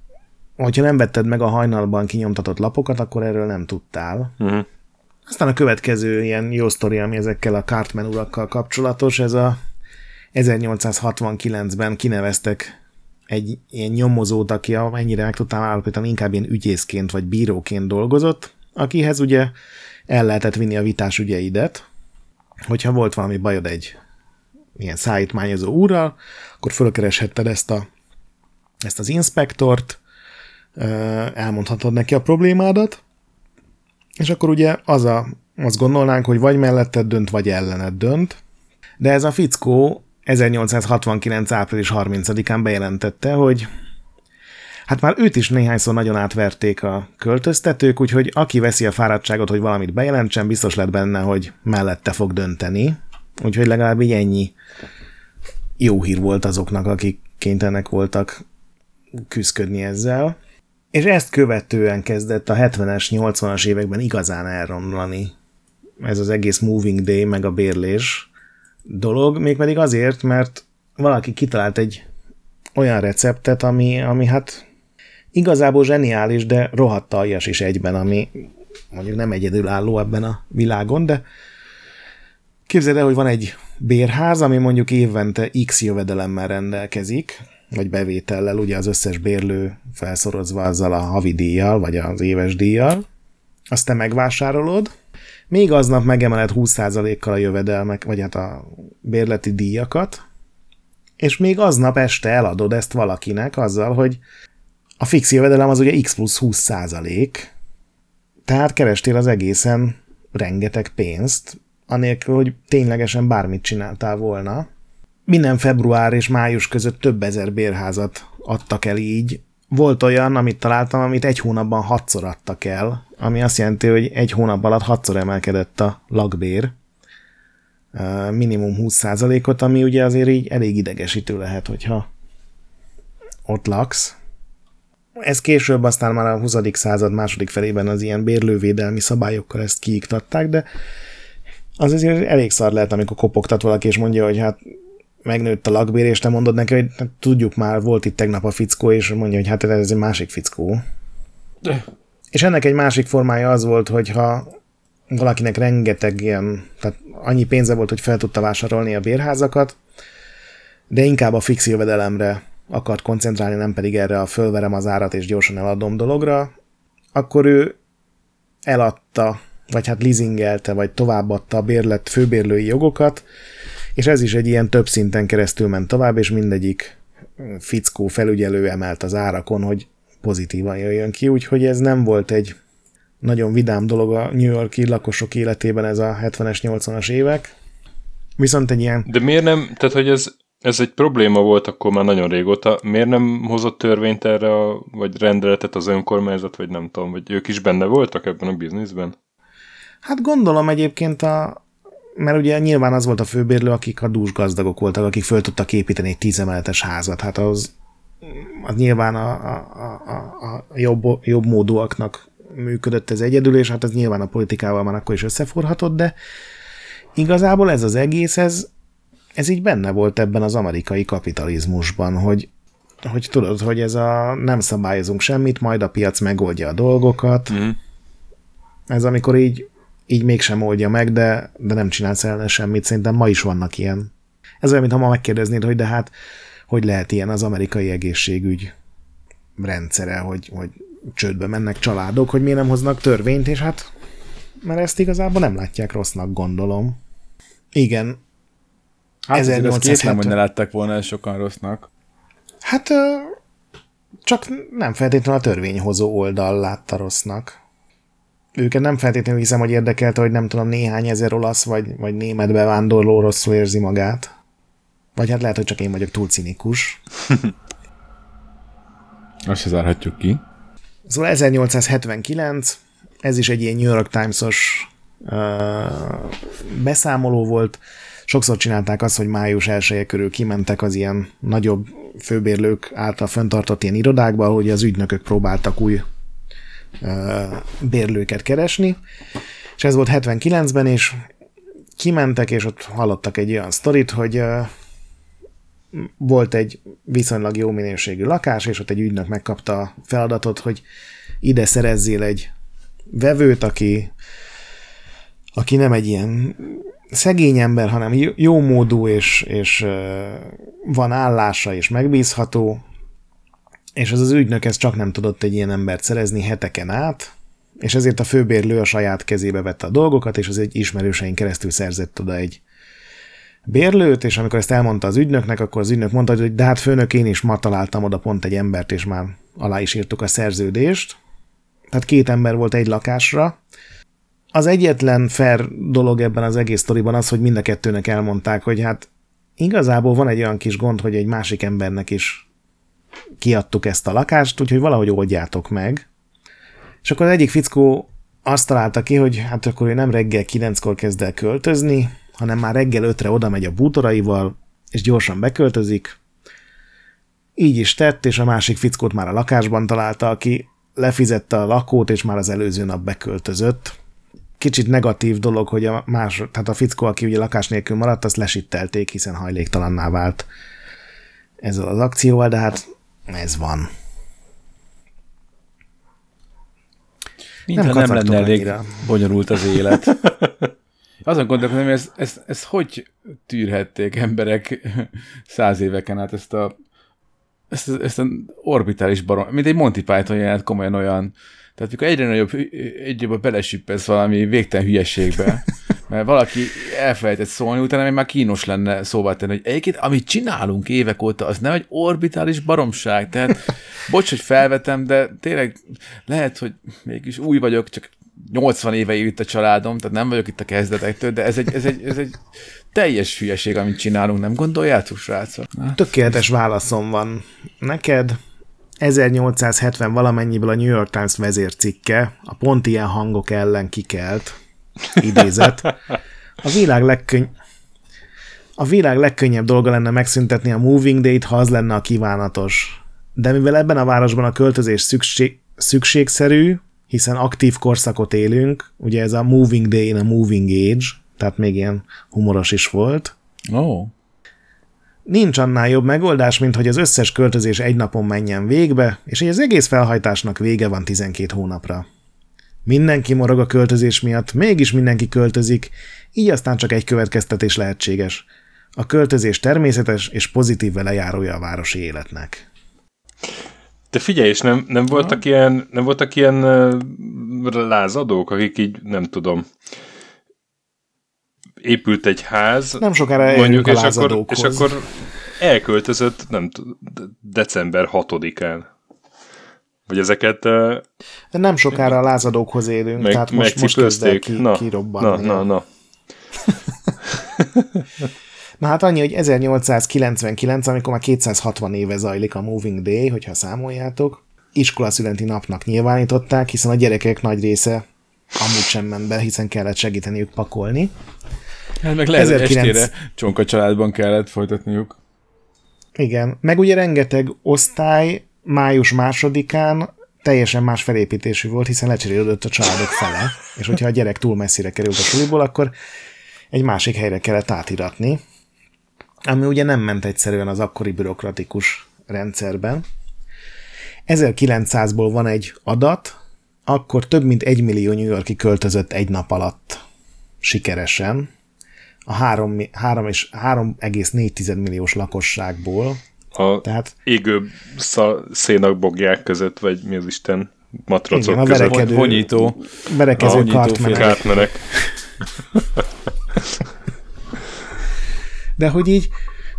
hogyha nem vetted meg a hajnalban kinyomtatott lapokat, akkor erről nem tudtál. Uh-huh. Aztán a következő ilyen jó sztori, ami ezekkel a Cartman urakkal kapcsolatos, ez a 1869-ben kineveztek egy ilyen nyomozót, aki ennyire meg tudtam állapítani, inkább ilyen ügyészként vagy bíróként dolgozott, akihez ugye el lehetett vinni a vitás ügyeidet, hogyha volt valami bajod egy ilyen szállítmányozó úrral, akkor fölkereshetted ezt, a, ezt az inspektort, elmondhatod neki a problémádat, és akkor ugye az a, azt gondolnánk, hogy vagy melletted dönt, vagy ellened dönt, de ez a fickó 1869. április 30-án bejelentette, hogy hát már őt is néhányszor nagyon átverték a költöztetők, úgyhogy aki veszi a fáradtságot, hogy valamit bejelentsen, biztos lett benne, hogy mellette fog dönteni. Úgyhogy legalább így ennyi jó hír volt azoknak, akik kénytelenek voltak küzdködni ezzel. És ezt követően kezdett a 70-es, 80-as években igazán elromlani ez az egész moving day, meg a bérlés dolog, mégpedig azért, mert valaki kitalált egy olyan receptet, ami, ami hát igazából zseniális, de rohadt aljas is egyben, ami mondjuk nem egyedülálló ebben a világon, de képzeld el, hogy van egy bérház, ami mondjuk évente X jövedelemmel rendelkezik, vagy bevétellel, ugye az összes bérlő felszorozva azzal a havi díjjal, vagy az éves díjjal, azt te megvásárolod, még aznap megemeled 20%-kal a jövedelmek, vagy hát a bérleti díjakat, és még aznap este eladod ezt valakinek azzal, hogy a fix jövedelem az ugye x plusz 20 százalék, tehát kerestél az egészen rengeteg pénzt, anélkül, hogy ténylegesen bármit csináltál volna. Minden február és május között több ezer bérházat adtak el így. Volt olyan, amit találtam, amit egy hónapban hatszor adtak el, ami azt jelenti, hogy egy hónap alatt hatszor emelkedett a lakbér, minimum 20%-ot, ami ugye azért így elég idegesítő lehet, hogyha ott laksz. Ez később aztán már a 20. század második felében az ilyen bérlővédelmi szabályokkal ezt kiiktatták, de az azért elég szar lehet, amikor kopogtat valaki, és mondja, hogy hát megnőtt a lakbér, és te mondod neki, hogy hát tudjuk már, volt itt tegnap a fickó, és mondja, hogy hát ez egy másik fickó. De. És ennek egy másik formája az volt, hogy ha valakinek rengeteg ilyen, tehát annyi pénze volt, hogy fel tudta vásárolni a bérházakat, de inkább a fix jövedelemre akart koncentrálni, nem pedig erre a fölverem az árat és gyorsan eladom dologra, akkor ő eladta, vagy hát leasingelte, vagy továbbadta a bérlet főbérlői jogokat, és ez is egy ilyen több szinten keresztül ment tovább, és mindegyik fickó felügyelő emelt az árakon, hogy pozitívan jöjjön ki, úgyhogy ez nem volt egy nagyon vidám dolog a New Yorki lakosok életében ez a 70-es, 80-as évek. Viszont egy ilyen... De miért nem, tehát hogy ez, ez egy probléma volt akkor már nagyon régóta, miért nem hozott törvényt erre, a, vagy rendeletet az önkormányzat, vagy nem tudom, vagy ők is benne voltak ebben a bizniszben? Hát gondolom egyébként a, mert ugye nyilván az volt a főbérlő, akik a dús gazdagok voltak, akik föl tudtak építeni egy tízemeletes házat. Hát az, az nyilván a, a, a, a jobb, jobb módúaknak működött ez egyedül, és hát ez nyilván a politikával már akkor is összeforhatott, de igazából ez az egész, ez, ez így benne volt ebben az amerikai kapitalizmusban, hogy, hogy tudod, hogy ez a nem szabályozunk semmit, majd a piac megoldja a dolgokat. Mm. Ez amikor így, így mégsem oldja meg, de, de nem csinálsz ellene semmit. Szerintem ma is vannak ilyen. Ez olyan, mintha ma megkérdeznéd, hogy de hát hogy lehet ilyen az amerikai egészségügy rendszere, hogy, hogy csődbe mennek családok, hogy miért nem hoznak törvényt, és hát mert ezt igazából nem látják rossznak, gondolom. Igen. Hát 1870... hogy ne látták volna sokan rossznak. Hát csak nem feltétlenül a törvényhozó oldal látta rossznak. Őket nem feltétlenül hiszem, hogy érdekelte, hogy nem tudom, néhány ezer olasz vagy, vagy német bevándorló rosszul érzi magát. Vagy hát lehet, hogy csak én vagyok túl cinikus. Azt se zárhatjuk ki. Szóval 1879, ez is egy ilyen New York Times-os uh, beszámoló volt. Sokszor csinálták azt, hogy május 1 körül kimentek az ilyen nagyobb főbérlők által föntartott ilyen irodákba, hogy az ügynökök próbáltak új uh, bérlőket keresni. És ez volt 79-ben, és kimentek, és ott hallottak egy olyan sztorit, hogy volt egy viszonylag jó minőségű lakás, és ott egy ügynök megkapta a feladatot, hogy ide szerezzél egy vevőt, aki, aki nem egy ilyen szegény ember, hanem jó módú, és, és van állása, és megbízható, és az az ügynök ez csak nem tudott egy ilyen embert szerezni heteken át, és ezért a főbérlő a saját kezébe vette a dolgokat, és az egy ismerősein keresztül szerzett oda egy bérlőt, és amikor ezt elmondta az ügynöknek, akkor az ügynök mondta, hogy de hát főnök, én is ma találtam oda pont egy embert, és már alá is írtuk a szerződést. Tehát két ember volt egy lakásra. Az egyetlen fair dolog ebben az egész sztoriban az, hogy mind a kettőnek elmondták, hogy hát igazából van egy olyan kis gond, hogy egy másik embernek is kiadtuk ezt a lakást, úgyhogy valahogy oldjátok meg. És akkor az egyik fickó azt találta ki, hogy hát akkor ő nem reggel kilenckor kezd el költözni, hanem már reggel ötre oda megy a bútoraival, és gyorsan beköltözik. Így is tett, és a másik fickót már a lakásban találta, aki lefizette a lakót, és már az előző nap beköltözött. Kicsit negatív dolog, hogy a más, tehát a fickó, aki ugye lakás nélkül maradt, azt lesittelték, hiszen hajléktalanná vált ezzel az akcióval, de hát ez van. Mintha nem, nem lenne elég bonyolult az élet. Azon gondolkodom, hogy ezt, ezt, ezt hogy tűrhették emberek száz éveken át ezt a ezt, ezt a orbitális barom, mint egy Monty Python jelent komolyan olyan, tehát mikor egyre nagyobb, egyre jobban belesüppesz valami végtelen hülyeségbe, mert valaki elfelejtett szólni, utána még már kínos lenne szóval tenni, hogy egyébként amit csinálunk évek óta, az nem egy orbitális baromság, tehát bocs, hogy felvetem, de tényleg lehet, hogy mégis új vagyok, csak 80 éve itt a családom, tehát nem vagyok itt a kezdetektől, de ez egy, ez egy, ez egy teljes hülyeség, amit csinálunk, nem gondoljátok, srácok? Na? Tökéletes válaszom van neked. 1870 valamennyiből a New York Times vezércikke a pont ilyen hangok ellen kikelt, idézet. A világ legkönny... A világ legkönnyebb dolga lenne megszüntetni a moving date, ha az lenne a kívánatos. De mivel ebben a városban a költözés szükség, szükségszerű, hiszen aktív korszakot élünk, ugye ez a moving day in a moving age, tehát még ilyen humoros is volt. Oh. Nincs annál jobb megoldás, mint hogy az összes költözés egy napon menjen végbe, és hogy az egész felhajtásnak vége van 12 hónapra. Mindenki morog a költözés miatt, mégis mindenki költözik, így aztán csak egy következtetés lehetséges. A költözés természetes és pozitív velejárója a városi életnek. De figyelj, és nem, nem voltak ilyen, nem voltak ilyen uh, lázadók, akik így, nem tudom, épült egy ház, nem sokára mondjuk, és akkor, és akkor elköltözött, nem december 6-án. Vagy ezeket... De nem sokára a lázadókhoz élünk, meg, tehát most, most kezd ki, na, kirobbanni. Na, na, na. Na hát annyi, hogy 1899, amikor már 260 éve zajlik a Moving Day, hogyha számoljátok, iskolaszülenti napnak nyilvánították, hiszen a gyerekek nagy része amúgy sem ment be, hiszen kellett segíteniük pakolni. Hát meg lehet, 19... estére csonka családban kellett folytatniuk. Igen, meg ugye rengeteg osztály május másodikán teljesen más felépítésű volt, hiszen lecserélődött a családok fele, és hogyha a gyerek túl messzire került a suliból, akkor egy másik helyre kellett átiratni ami ugye nem ment egyszerűen az akkori bürokratikus rendszerben. 1900-ból van egy adat, akkor több mint egy millió New Yorki költözött egy nap alatt sikeresen, a 3,4 és 3,4 milliós lakosságból. A Tehát, égő szénak bogják között, vagy mi az Isten matracok igen, a között. Verekedő, Vonyító. Verekező kartmenek. Kártmenek. De hogy így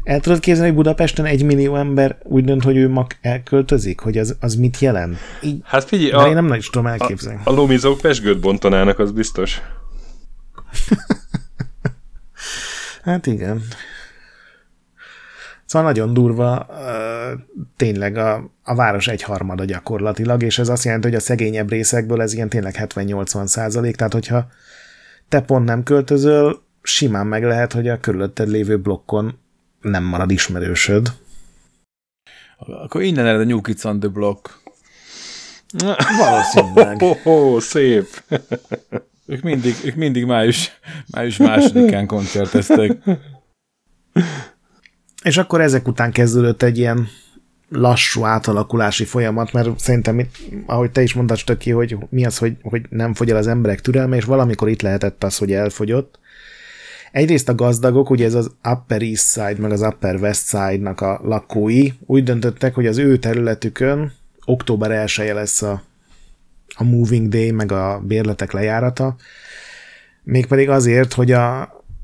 el tudod képzelni, hogy Budapesten egy millió ember úgy dönt, hogy ő mag elköltözik? Hogy az, az mit jelent? Így, hát figyelj, a, én nem is tudom elképzelni. A, a lomizók pesgőt bontanának, az biztos. hát igen. Szóval nagyon durva tényleg a, a város egyharmada gyakorlatilag, és ez azt jelenti, hogy a szegényebb részekből ez ilyen tényleg 70-80 százalék, tehát hogyha te pont nem költözöl, simán meg lehet, hogy a körülötted lévő blokkon nem marad ismerősöd. Akkor innen ered a New Kids on the Block. Valószínűleg. Oh, oh, szép. Ők mindig, ők mindig május, május másodikán koncerteztek. És akkor ezek után kezdődött egy ilyen lassú átalakulási folyamat, mert szerintem, ahogy te is mondtad, Stöki, hogy mi az, hogy, hogy nem fogy el az emberek türelme, és valamikor itt lehetett az, hogy elfogyott. Egyrészt a gazdagok, ugye ez az Upper East Side, meg az Upper West Side-nak a lakói úgy döntöttek, hogy az ő területükön október 1 -e lesz a, a Moving Day, meg a bérletek lejárata, mégpedig azért, hogy a,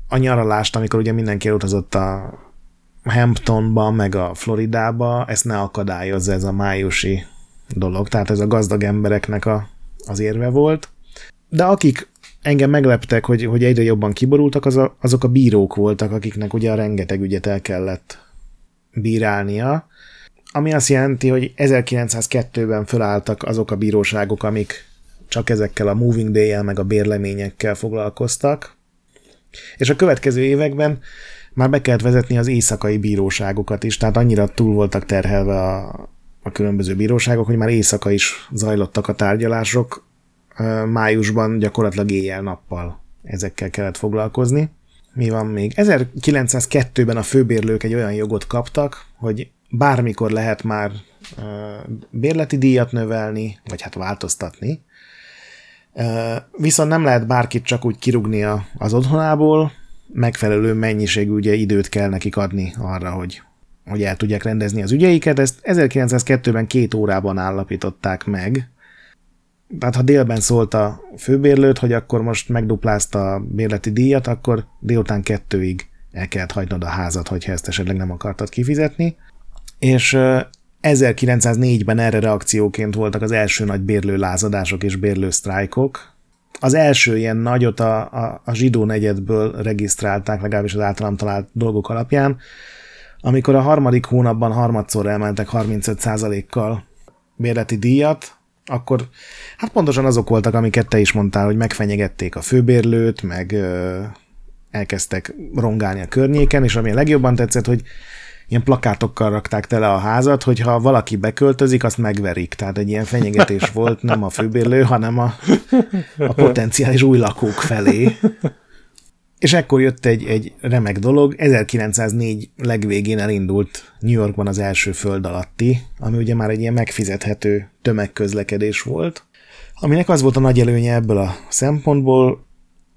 a nyaralást, amikor ugye mindenki elutazott a Hamptonba, meg a Floridába, ezt ne akadályozza ez a májusi dolog. Tehát ez a gazdag embereknek a, az érve volt. De akik engem megleptek, hogy, hogy egyre jobban kiborultak, az a, azok a bírók voltak, akiknek ugye a rengeteg ügyet el kellett bírálnia, ami azt jelenti, hogy 1902-ben fölálltak azok a bíróságok, amik csak ezekkel a moving day meg a bérleményekkel foglalkoztak, és a következő években már be kellett vezetni az éjszakai bíróságokat is, tehát annyira túl voltak terhelve a, a különböző bíróságok, hogy már éjszaka is zajlottak a tárgyalások, májusban gyakorlatilag éjjel-nappal ezekkel kellett foglalkozni. Mi van még? 1902-ben a főbérlők egy olyan jogot kaptak, hogy bármikor lehet már bérleti díjat növelni, vagy hát változtatni, viszont nem lehet bárkit csak úgy kirugni az otthonából, megfelelő mennyiségű ugye, időt kell nekik adni arra, hogy, hogy el tudják rendezni az ügyeiket. Ezt 1902-ben két órában állapították meg. Tehát ha délben szólt a főbérlőt, hogy akkor most megduplázta a bérleti díjat, akkor délután kettőig el kellett hagynod a házat, hogyha ezt esetleg nem akartad kifizetni. És 1904-ben erre reakcióként voltak az első nagy bérlő lázadások és bérlő sztrájkok, az első ilyen nagyot a, a, a zsidó negyedből regisztrálták, legalábbis az általam talált dolgok alapján, amikor a harmadik hónapban harmadszor emeltek 35%-kal bérleti díjat, akkor hát pontosan azok voltak, amiket te is mondtál, hogy megfenyegették a főbérlőt, meg ö, elkezdtek rongálni a környéken, és ami a legjobban tetszett, hogy ilyen plakátokkal rakták tele a házat, hogy ha valaki beköltözik, azt megverik. Tehát egy ilyen fenyegetés volt nem a főbérlő, hanem a, a potenciális új lakók felé. És ekkor jött egy, egy remek dolog, 1904 legvégén elindult New Yorkban az első föld alatti, ami ugye már egy ilyen megfizethető tömegközlekedés volt, aminek az volt a nagy előnye ebből a szempontból,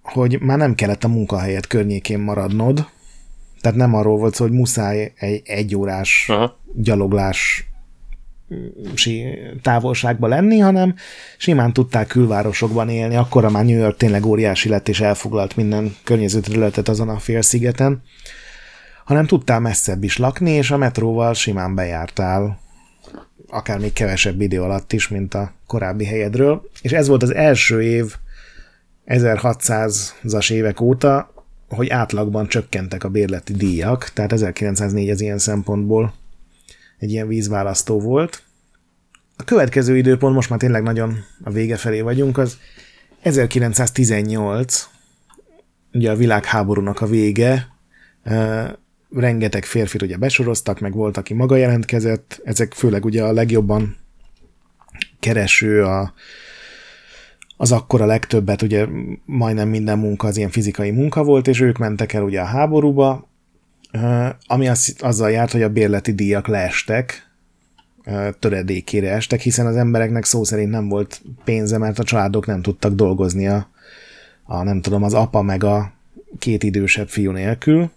hogy már nem kellett a munkahelyet környékén maradnod, tehát nem arról volt szó, hogy muszáj egy egyórás Aha. gyaloglás távolságba lenni, hanem simán tudták külvárosokban élni, akkor már New York tényleg óriási lett és elfoglalt minden környező területet azon a félszigeten, hanem tudtál messzebb is lakni, és a metróval simán bejártál, akár még kevesebb idő alatt is, mint a korábbi helyedről, és ez volt az első év 1600-as évek óta, hogy átlagban csökkentek a bérleti díjak, tehát 1904 az ilyen szempontból egy ilyen vízválasztó volt. A következő időpont, most már tényleg nagyon a vége felé vagyunk, az 1918, ugye a világháborúnak a vége, rengeteg férfit ugye besoroztak, meg volt, aki maga jelentkezett, ezek főleg ugye a legjobban kereső, a, az akkor a legtöbbet, ugye majdnem minden munka az ilyen fizikai munka volt, és ők mentek el ugye a háborúba, ami az, azzal járt, hogy a bérleti díjak leestek, töredékére estek, hiszen az embereknek szó szerint nem volt pénze, mert a családok nem tudtak dolgozni a, a nem tudom, az apa meg a két idősebb fiú nélkül.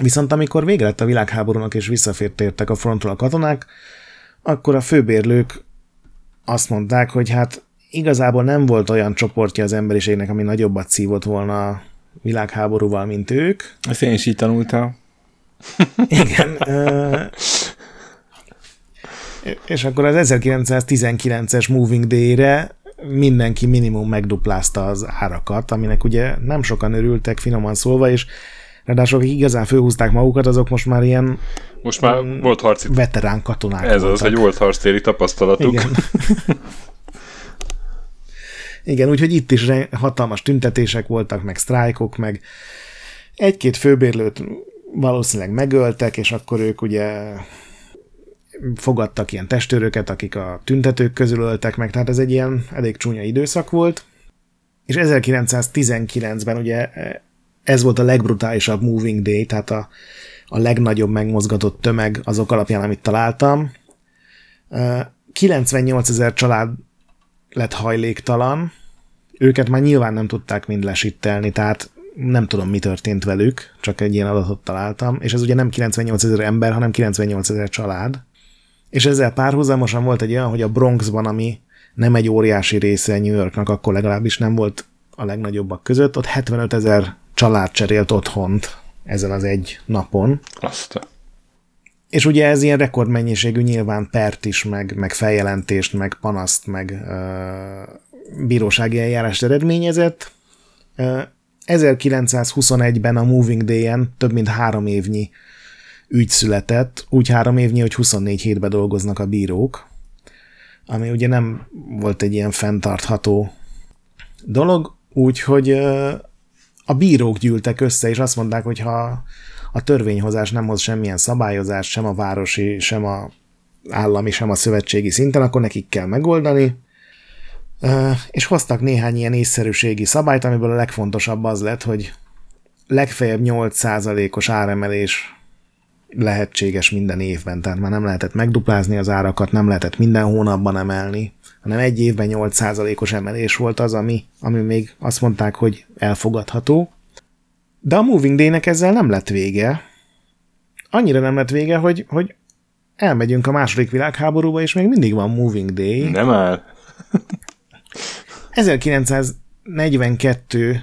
Viszont amikor vége lett a világháborúnak és visszafértértek a frontról a katonák, akkor a főbérlők azt mondták, hogy hát igazából nem volt olyan csoportja az emberiségnek, ami nagyobbat szívott volna a világháborúval, mint ők. Ezt én is így tanultam. Igen. és akkor az 1919-es Moving Day-re mindenki minimum megduplázta az árakat, aminek ugye nem sokan örültek, finoman szólva, és Ráadásul akik igazán főhúzták magukat, azok most már ilyen Most már volt harci... veterán katonák Ez az, voltak. hogy volt harctéri tapasztalatuk. Igen. Igen, úgyhogy itt is hatalmas tüntetések voltak, meg sztrájkok, meg egy-két főbérlőt valószínűleg megöltek, és akkor ők ugye fogadtak ilyen testőröket, akik a tüntetők közül öltek meg, tehát ez egy ilyen elég csúnya időszak volt. És 1919-ben ugye ez volt a legbrutálisabb Moving Day, tehát a, a legnagyobb megmozgatott tömeg azok alapján, amit találtam. Ö, 98 ezer család lett hajléktalan, őket már nyilván nem tudták mind lesittelni, tehát nem tudom, mi történt velük, csak egy ilyen adatot találtam, és ez ugye nem 98 ezer ember, hanem 98 ezer család. És ezzel párhuzamosan volt egy olyan, hogy a Bronxban, ami nem egy óriási része New Yorknak, akkor legalábbis nem volt a legnagyobbak között, ott 75 ezer család cserélt otthont ezen az egy napon. Azt. És ugye ez ilyen rekordmennyiségű nyilván pert is, meg, meg feljelentést, meg panaszt, meg ö, bírósági eljárást eredményezett. Ö, 1921-ben a Moving Day-en több mint három évnyi ügy született, úgy három évnyi, hogy 24 hétbe dolgoznak a bírók, ami ugye nem volt egy ilyen fenntartható dolog, úgyhogy a bírók gyűltek össze, és azt mondták, hogy ha a törvényhozás nem hoz semmilyen szabályozást, sem a városi, sem a állami, sem a szövetségi szinten, akkor nekik kell megoldani. És hoztak néhány ilyen észszerűségi szabályt, amiből a legfontosabb az lett, hogy legfeljebb 8%-os áremelés lehetséges minden évben, tehát már nem lehetett megduplázni az árakat, nem lehetett minden hónapban emelni, hanem egy évben 8%-os emelés volt az, ami, ami még azt mondták, hogy elfogadható. De a Moving Day-nek ezzel nem lett vége. Annyira nem lett vége, hogy, hogy elmegyünk a második világháborúba, és még mindig van Moving Day. Nem áll. 1942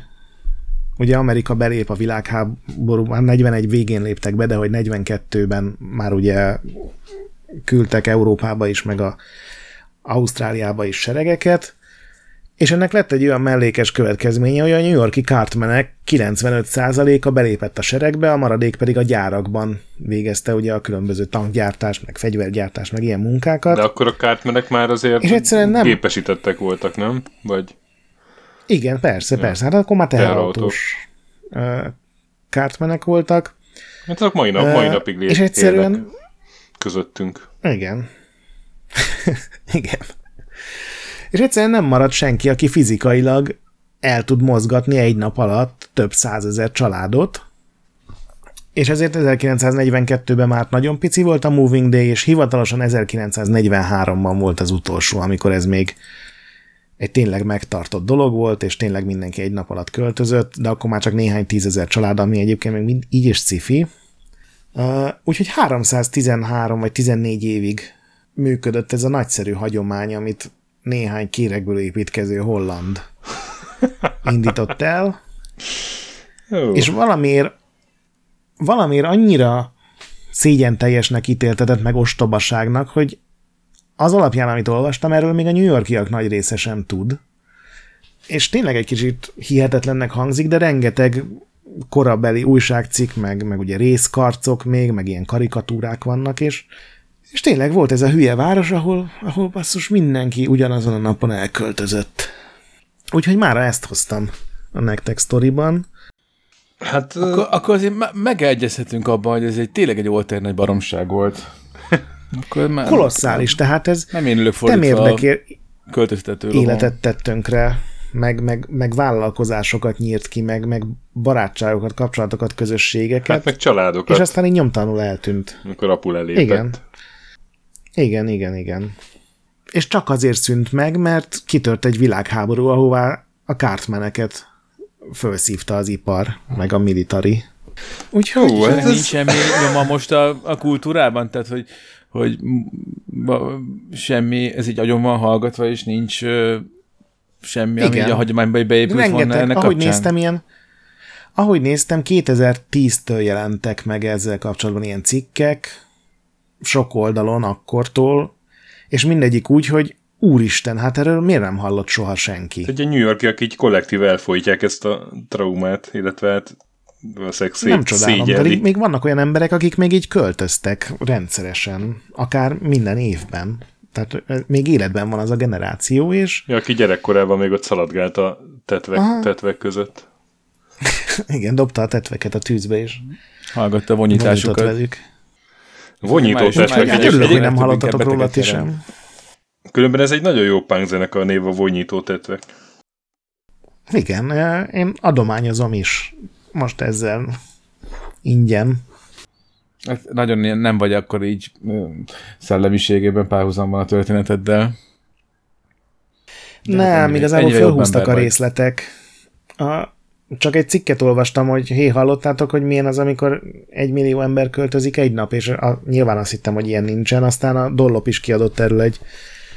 ugye Amerika belép a világháborúban, 41 végén léptek be, de hogy 42-ben már ugye küldtek Európába is, meg a Ausztráliába is seregeket, és ennek lett egy olyan mellékes következménye, hogy a New Yorki Cartmanek 95%-a belépett a seregbe, a maradék pedig a gyárakban végezte ugye a különböző tankgyártás, meg fegyvergyártás, meg ilyen munkákat. De akkor a kártmenek már azért És egyszerűen nem- gépesítettek voltak, nem? Vagy Igen, persze, persze. Hát akkor már teherautós kártmenek voltak. hát azok mai, nap, mai napig lé- És egyszerűen, közöttünk. igen. igen. És egyszerűen nem marad senki, aki fizikailag el tud mozgatni egy nap alatt több százezer családot, és ezért 1942-ben már nagyon pici volt a Moving Day, és hivatalosan 1943-ban volt az utolsó, amikor ez még egy tényleg megtartott dolog volt, és tényleg mindenki egy nap alatt költözött, de akkor már csak néhány tízezer család, ami egyébként még mind így is cifi. Úgyhogy 313 vagy 14 évig működött ez a nagyszerű hagyomány, amit néhány kérekből építkező holland indított el, és valamiért, valamiért annyira szégyen teljesnek ítéltetett meg ostobaságnak, hogy az alapján, amit olvastam, erről még a New Yorkiak nagy része sem tud. És tényleg egy kicsit hihetetlennek hangzik, de rengeteg korabeli újságcikk, meg, meg ugye részkarcok még, meg ilyen karikatúrák vannak, és, és tényleg volt ez a hülye város, ahol, ahol basszus mindenki ugyanazon a napon elköltözött. Úgyhogy mára ezt hoztam a nektek sztoriban. Hát Akkor, akkor azért me- megegyezhetünk abban, hogy ez egy tényleg egy oltár nagy baromság volt. Akkor már Kolosszális, tehát ez Nem én nem a költöztető életet tett tönkre, meg, meg, meg vállalkozásokat nyírt ki, meg, meg barátságokat, kapcsolatokat, közösségeket, hát meg családokat, és aztán így nyomtalanul eltűnt. amikor apu lelépett. Igen. Igen, igen, igen. És csak azért szűnt meg, mert kitört egy világháború, ahová a kártmeneket felszívta az ipar, meg a militari. Úgyhogy Hú, hát nincs ez, semmi nyoma most a, a kultúrában? Tehát, hogy, hogy ma- semmi, ez így agyon van hallgatva, és nincs ö, semmi, ami Igen. így a hagyományba beépült volna rengeteg, ennek ahogy kapcsán. néztem, ilyen ahogy néztem, 2010-től jelentek meg ezzel kapcsolatban ilyen cikkek, sok oldalon akkortól, és mindegyik úgy, hogy úristen, hát erről miért nem hallott soha senki? a New Yorkiak így kollektív elfolytják ezt a traumát, illetve hát valószínűleg Nem szét, csodálom, pedig még vannak olyan emberek, akik még így költöztek rendszeresen, akár minden évben. Tehát még életben van az a generáció, és Ja, aki gyerekkorában még ott szaladgált a tetvek, Aha. tetvek között. igen, dobta a tetveket a tűzbe, és Hallgatta vonyításukat. velük. Vonyító Hát Egyébként- örülök, hogy nem hallottatok róla ti sem. Különben ez egy nagyon jó punk zenekar a név a vonyító tetvek. Igen, én adományozom is most ezzel ingyen. Hát nagyon nem vagy akkor így szellemiségében párhuzamban a történeteddel. De hát Nem, ennyire- igazából felhúztak a vagy. részletek. A, csak egy cikket olvastam, hogy hé, hallottátok, hogy milyen az, amikor egy millió ember költözik egy nap, és a, nyilván azt hittem, hogy ilyen nincsen, aztán a Dollop is kiadott erről egy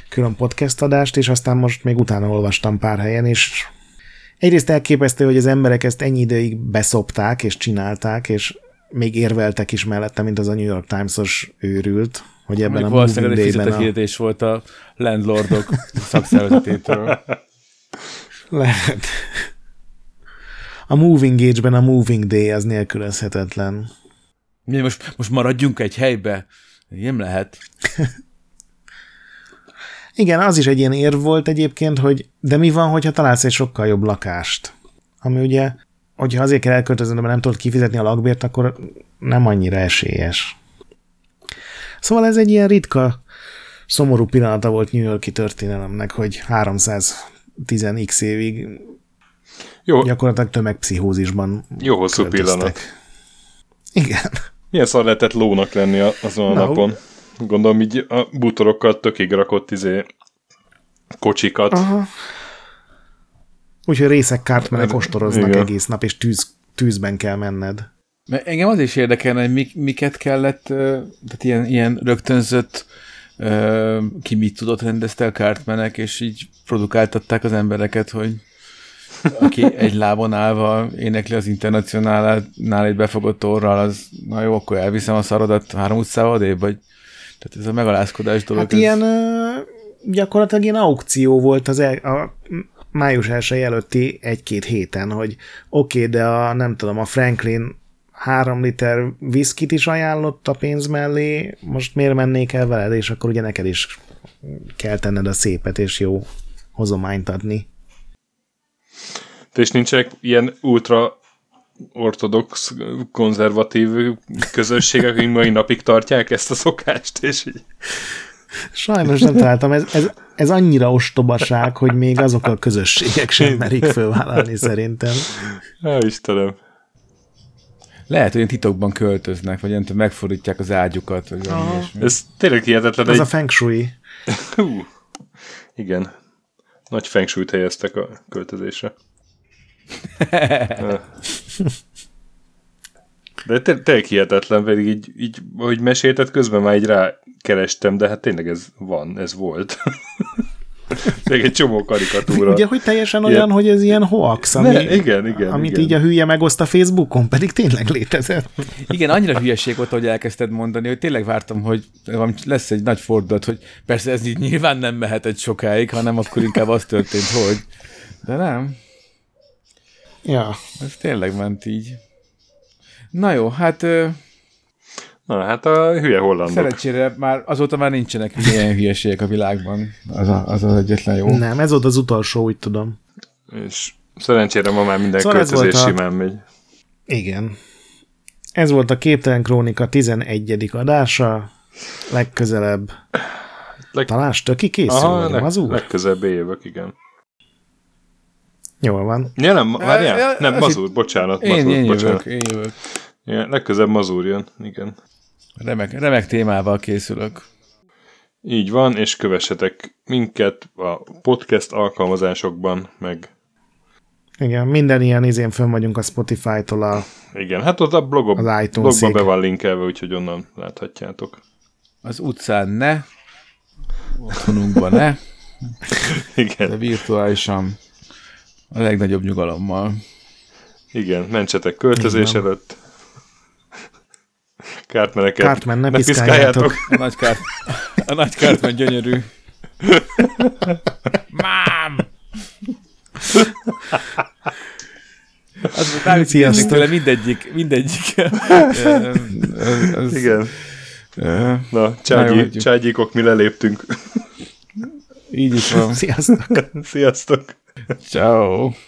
külön podcast adást, és aztán most még utána olvastam pár helyen, és egyrészt elképesztő, hogy az emberek ezt ennyi időig beszopták, és csinálták, és még érveltek is mellette, mint az a New York Times-os őrült, hogy ebben Mondjuk a valószínűleg egy fizetett a... hirdetés volt a landlordok szakszervezetétől. Lehet. A Moving Age-ben a Moving Day az nélkülözhetetlen. Mi most, most maradjunk egy helybe? Nem lehet. Igen, az is egy ilyen érv volt egyébként, hogy de mi van, hogyha találsz egy sokkal jobb lakást? Ami ugye, hogyha azért kell elköltöznöd, mert nem tudod kifizetni a lakbért, akkor nem annyira esélyes. Szóval ez egy ilyen ritka, szomorú pillanata volt New Yorki történelemnek, hogy 310x évig Jó, gyakorlatilag tömegpszichózisban jó hosszú költöztek. pillanat. Igen. Milyen szar lehetett lónak lenni a- azon a Na, napon. Gondolom így a bútorokkal tökig rakott izé kocsikat. Aha. Úgyhogy részek kártmenek ostoroznak Igen. egész nap, és tűz, tűzben kell menned. Mert engem az is érdekelne, hogy mik, miket kellett, tehát ilyen, ilyen rögtönzött, ki mit tudott rendezte a kártmenek, és így produkáltatták az embereket, hogy aki egy lábon állva énekli az internacionálnál egy befogott orral, az na jó, akkor elviszem a szarodat három utcával odébb, vagy tehát ez a megalázkodás dolog. Hát ez- ilyen gyakorlatilag ilyen aukció volt az el, a május 1 előtti egy-két héten, hogy oké, okay, de a, nem tudom, a Franklin három liter viszkit is ajánlott a pénz mellé, most miért mennék el veled, és akkor ugye neked is kell tenned a szépet, és jó hozományt adni. És nincsenek ilyen ultra ortodox, konzervatív közösségek, akik mai napig tartják ezt a szokást, és így Sajnos nem találtam, ez, ez, ez annyira ostobaság, hogy még azok a közösségek sem merik fölvállalni szerintem. Á, Istenem. Lehet, hogy ilyen titokban költöznek, vagy nem tudom, megfordítják az ágyukat, vagy valami ilyesmi. Ez tényleg hihetetlen. Az Egy... a feng shui. Hú. Igen. Nagy fengsúlyt helyeztek a költözésre. De té- tényleg hihetetlen, pedig így, így, ahogy mesélted, közben már így rákerestem, de hát tényleg ez van, ez volt. tényleg egy csomó karikatúra. Ugye, hogy teljesen Ilyen- olyan, hogy ez ilyen hoax, ami, Ne, igen, igen, amit igen. így a hülye megoszt a Facebookon, pedig tényleg létezett. Igen, annyira hülyeség volt, hogy elkezdted mondani, hogy tényleg vártam, hogy lesz egy nagy fordulat, hogy persze ez így nyilván nem mehetett sokáig, hanem akkor inkább az történt, hogy... De nem, Ja. ez tényleg ment így. Na jó, hát Na, hát a hülye hollandok. szerencsére már azóta már nincsenek ilyen hülyeségek a világban. Az, a, az az egyetlen jó. Nem, ez volt az utolsó, úgy tudom. És szerencsére ma már minden Szóval költözés a- simán megy. Igen. Ez volt a Képtelen Krónika 11. adása. Legközelebb. Leg- Talán stöki készül Aha, leg, az úr? legközelebb jövök, igen. Jól van. Ja, nem, várjál? ja, Nem, az Mazur, bocsánat, Én, Mazur, én bocsánat. jövök, én jövök. Igen, legközelebb Mazur jön, igen. Remek, remek témával készülök. Így van, és kövessetek minket a podcast alkalmazásokban, meg Igen, minden ilyen izén fönn vagyunk a Spotify-tól a igen, hát ott a blogba, Az iTunes-ig. blogba be van linkelve, úgyhogy onnan láthatjátok. Az utcán ne, otthonunkban ne, de Igen, virtuálisan a legnagyobb nyugalommal. igen, mentsetek költözés van. előtt. Kártmeneket Cartman, ne piszkáljátok. A nagy, kárt, a nagy kártman gyönyörű. Mám! Az, bármit Sziasztok. tőle mindegyik, mindegyik. Ö, az- Igen. ö, Na, cságyi, cságyikok, mi leléptünk. Így is van. Sziasztok! Sziasztok! So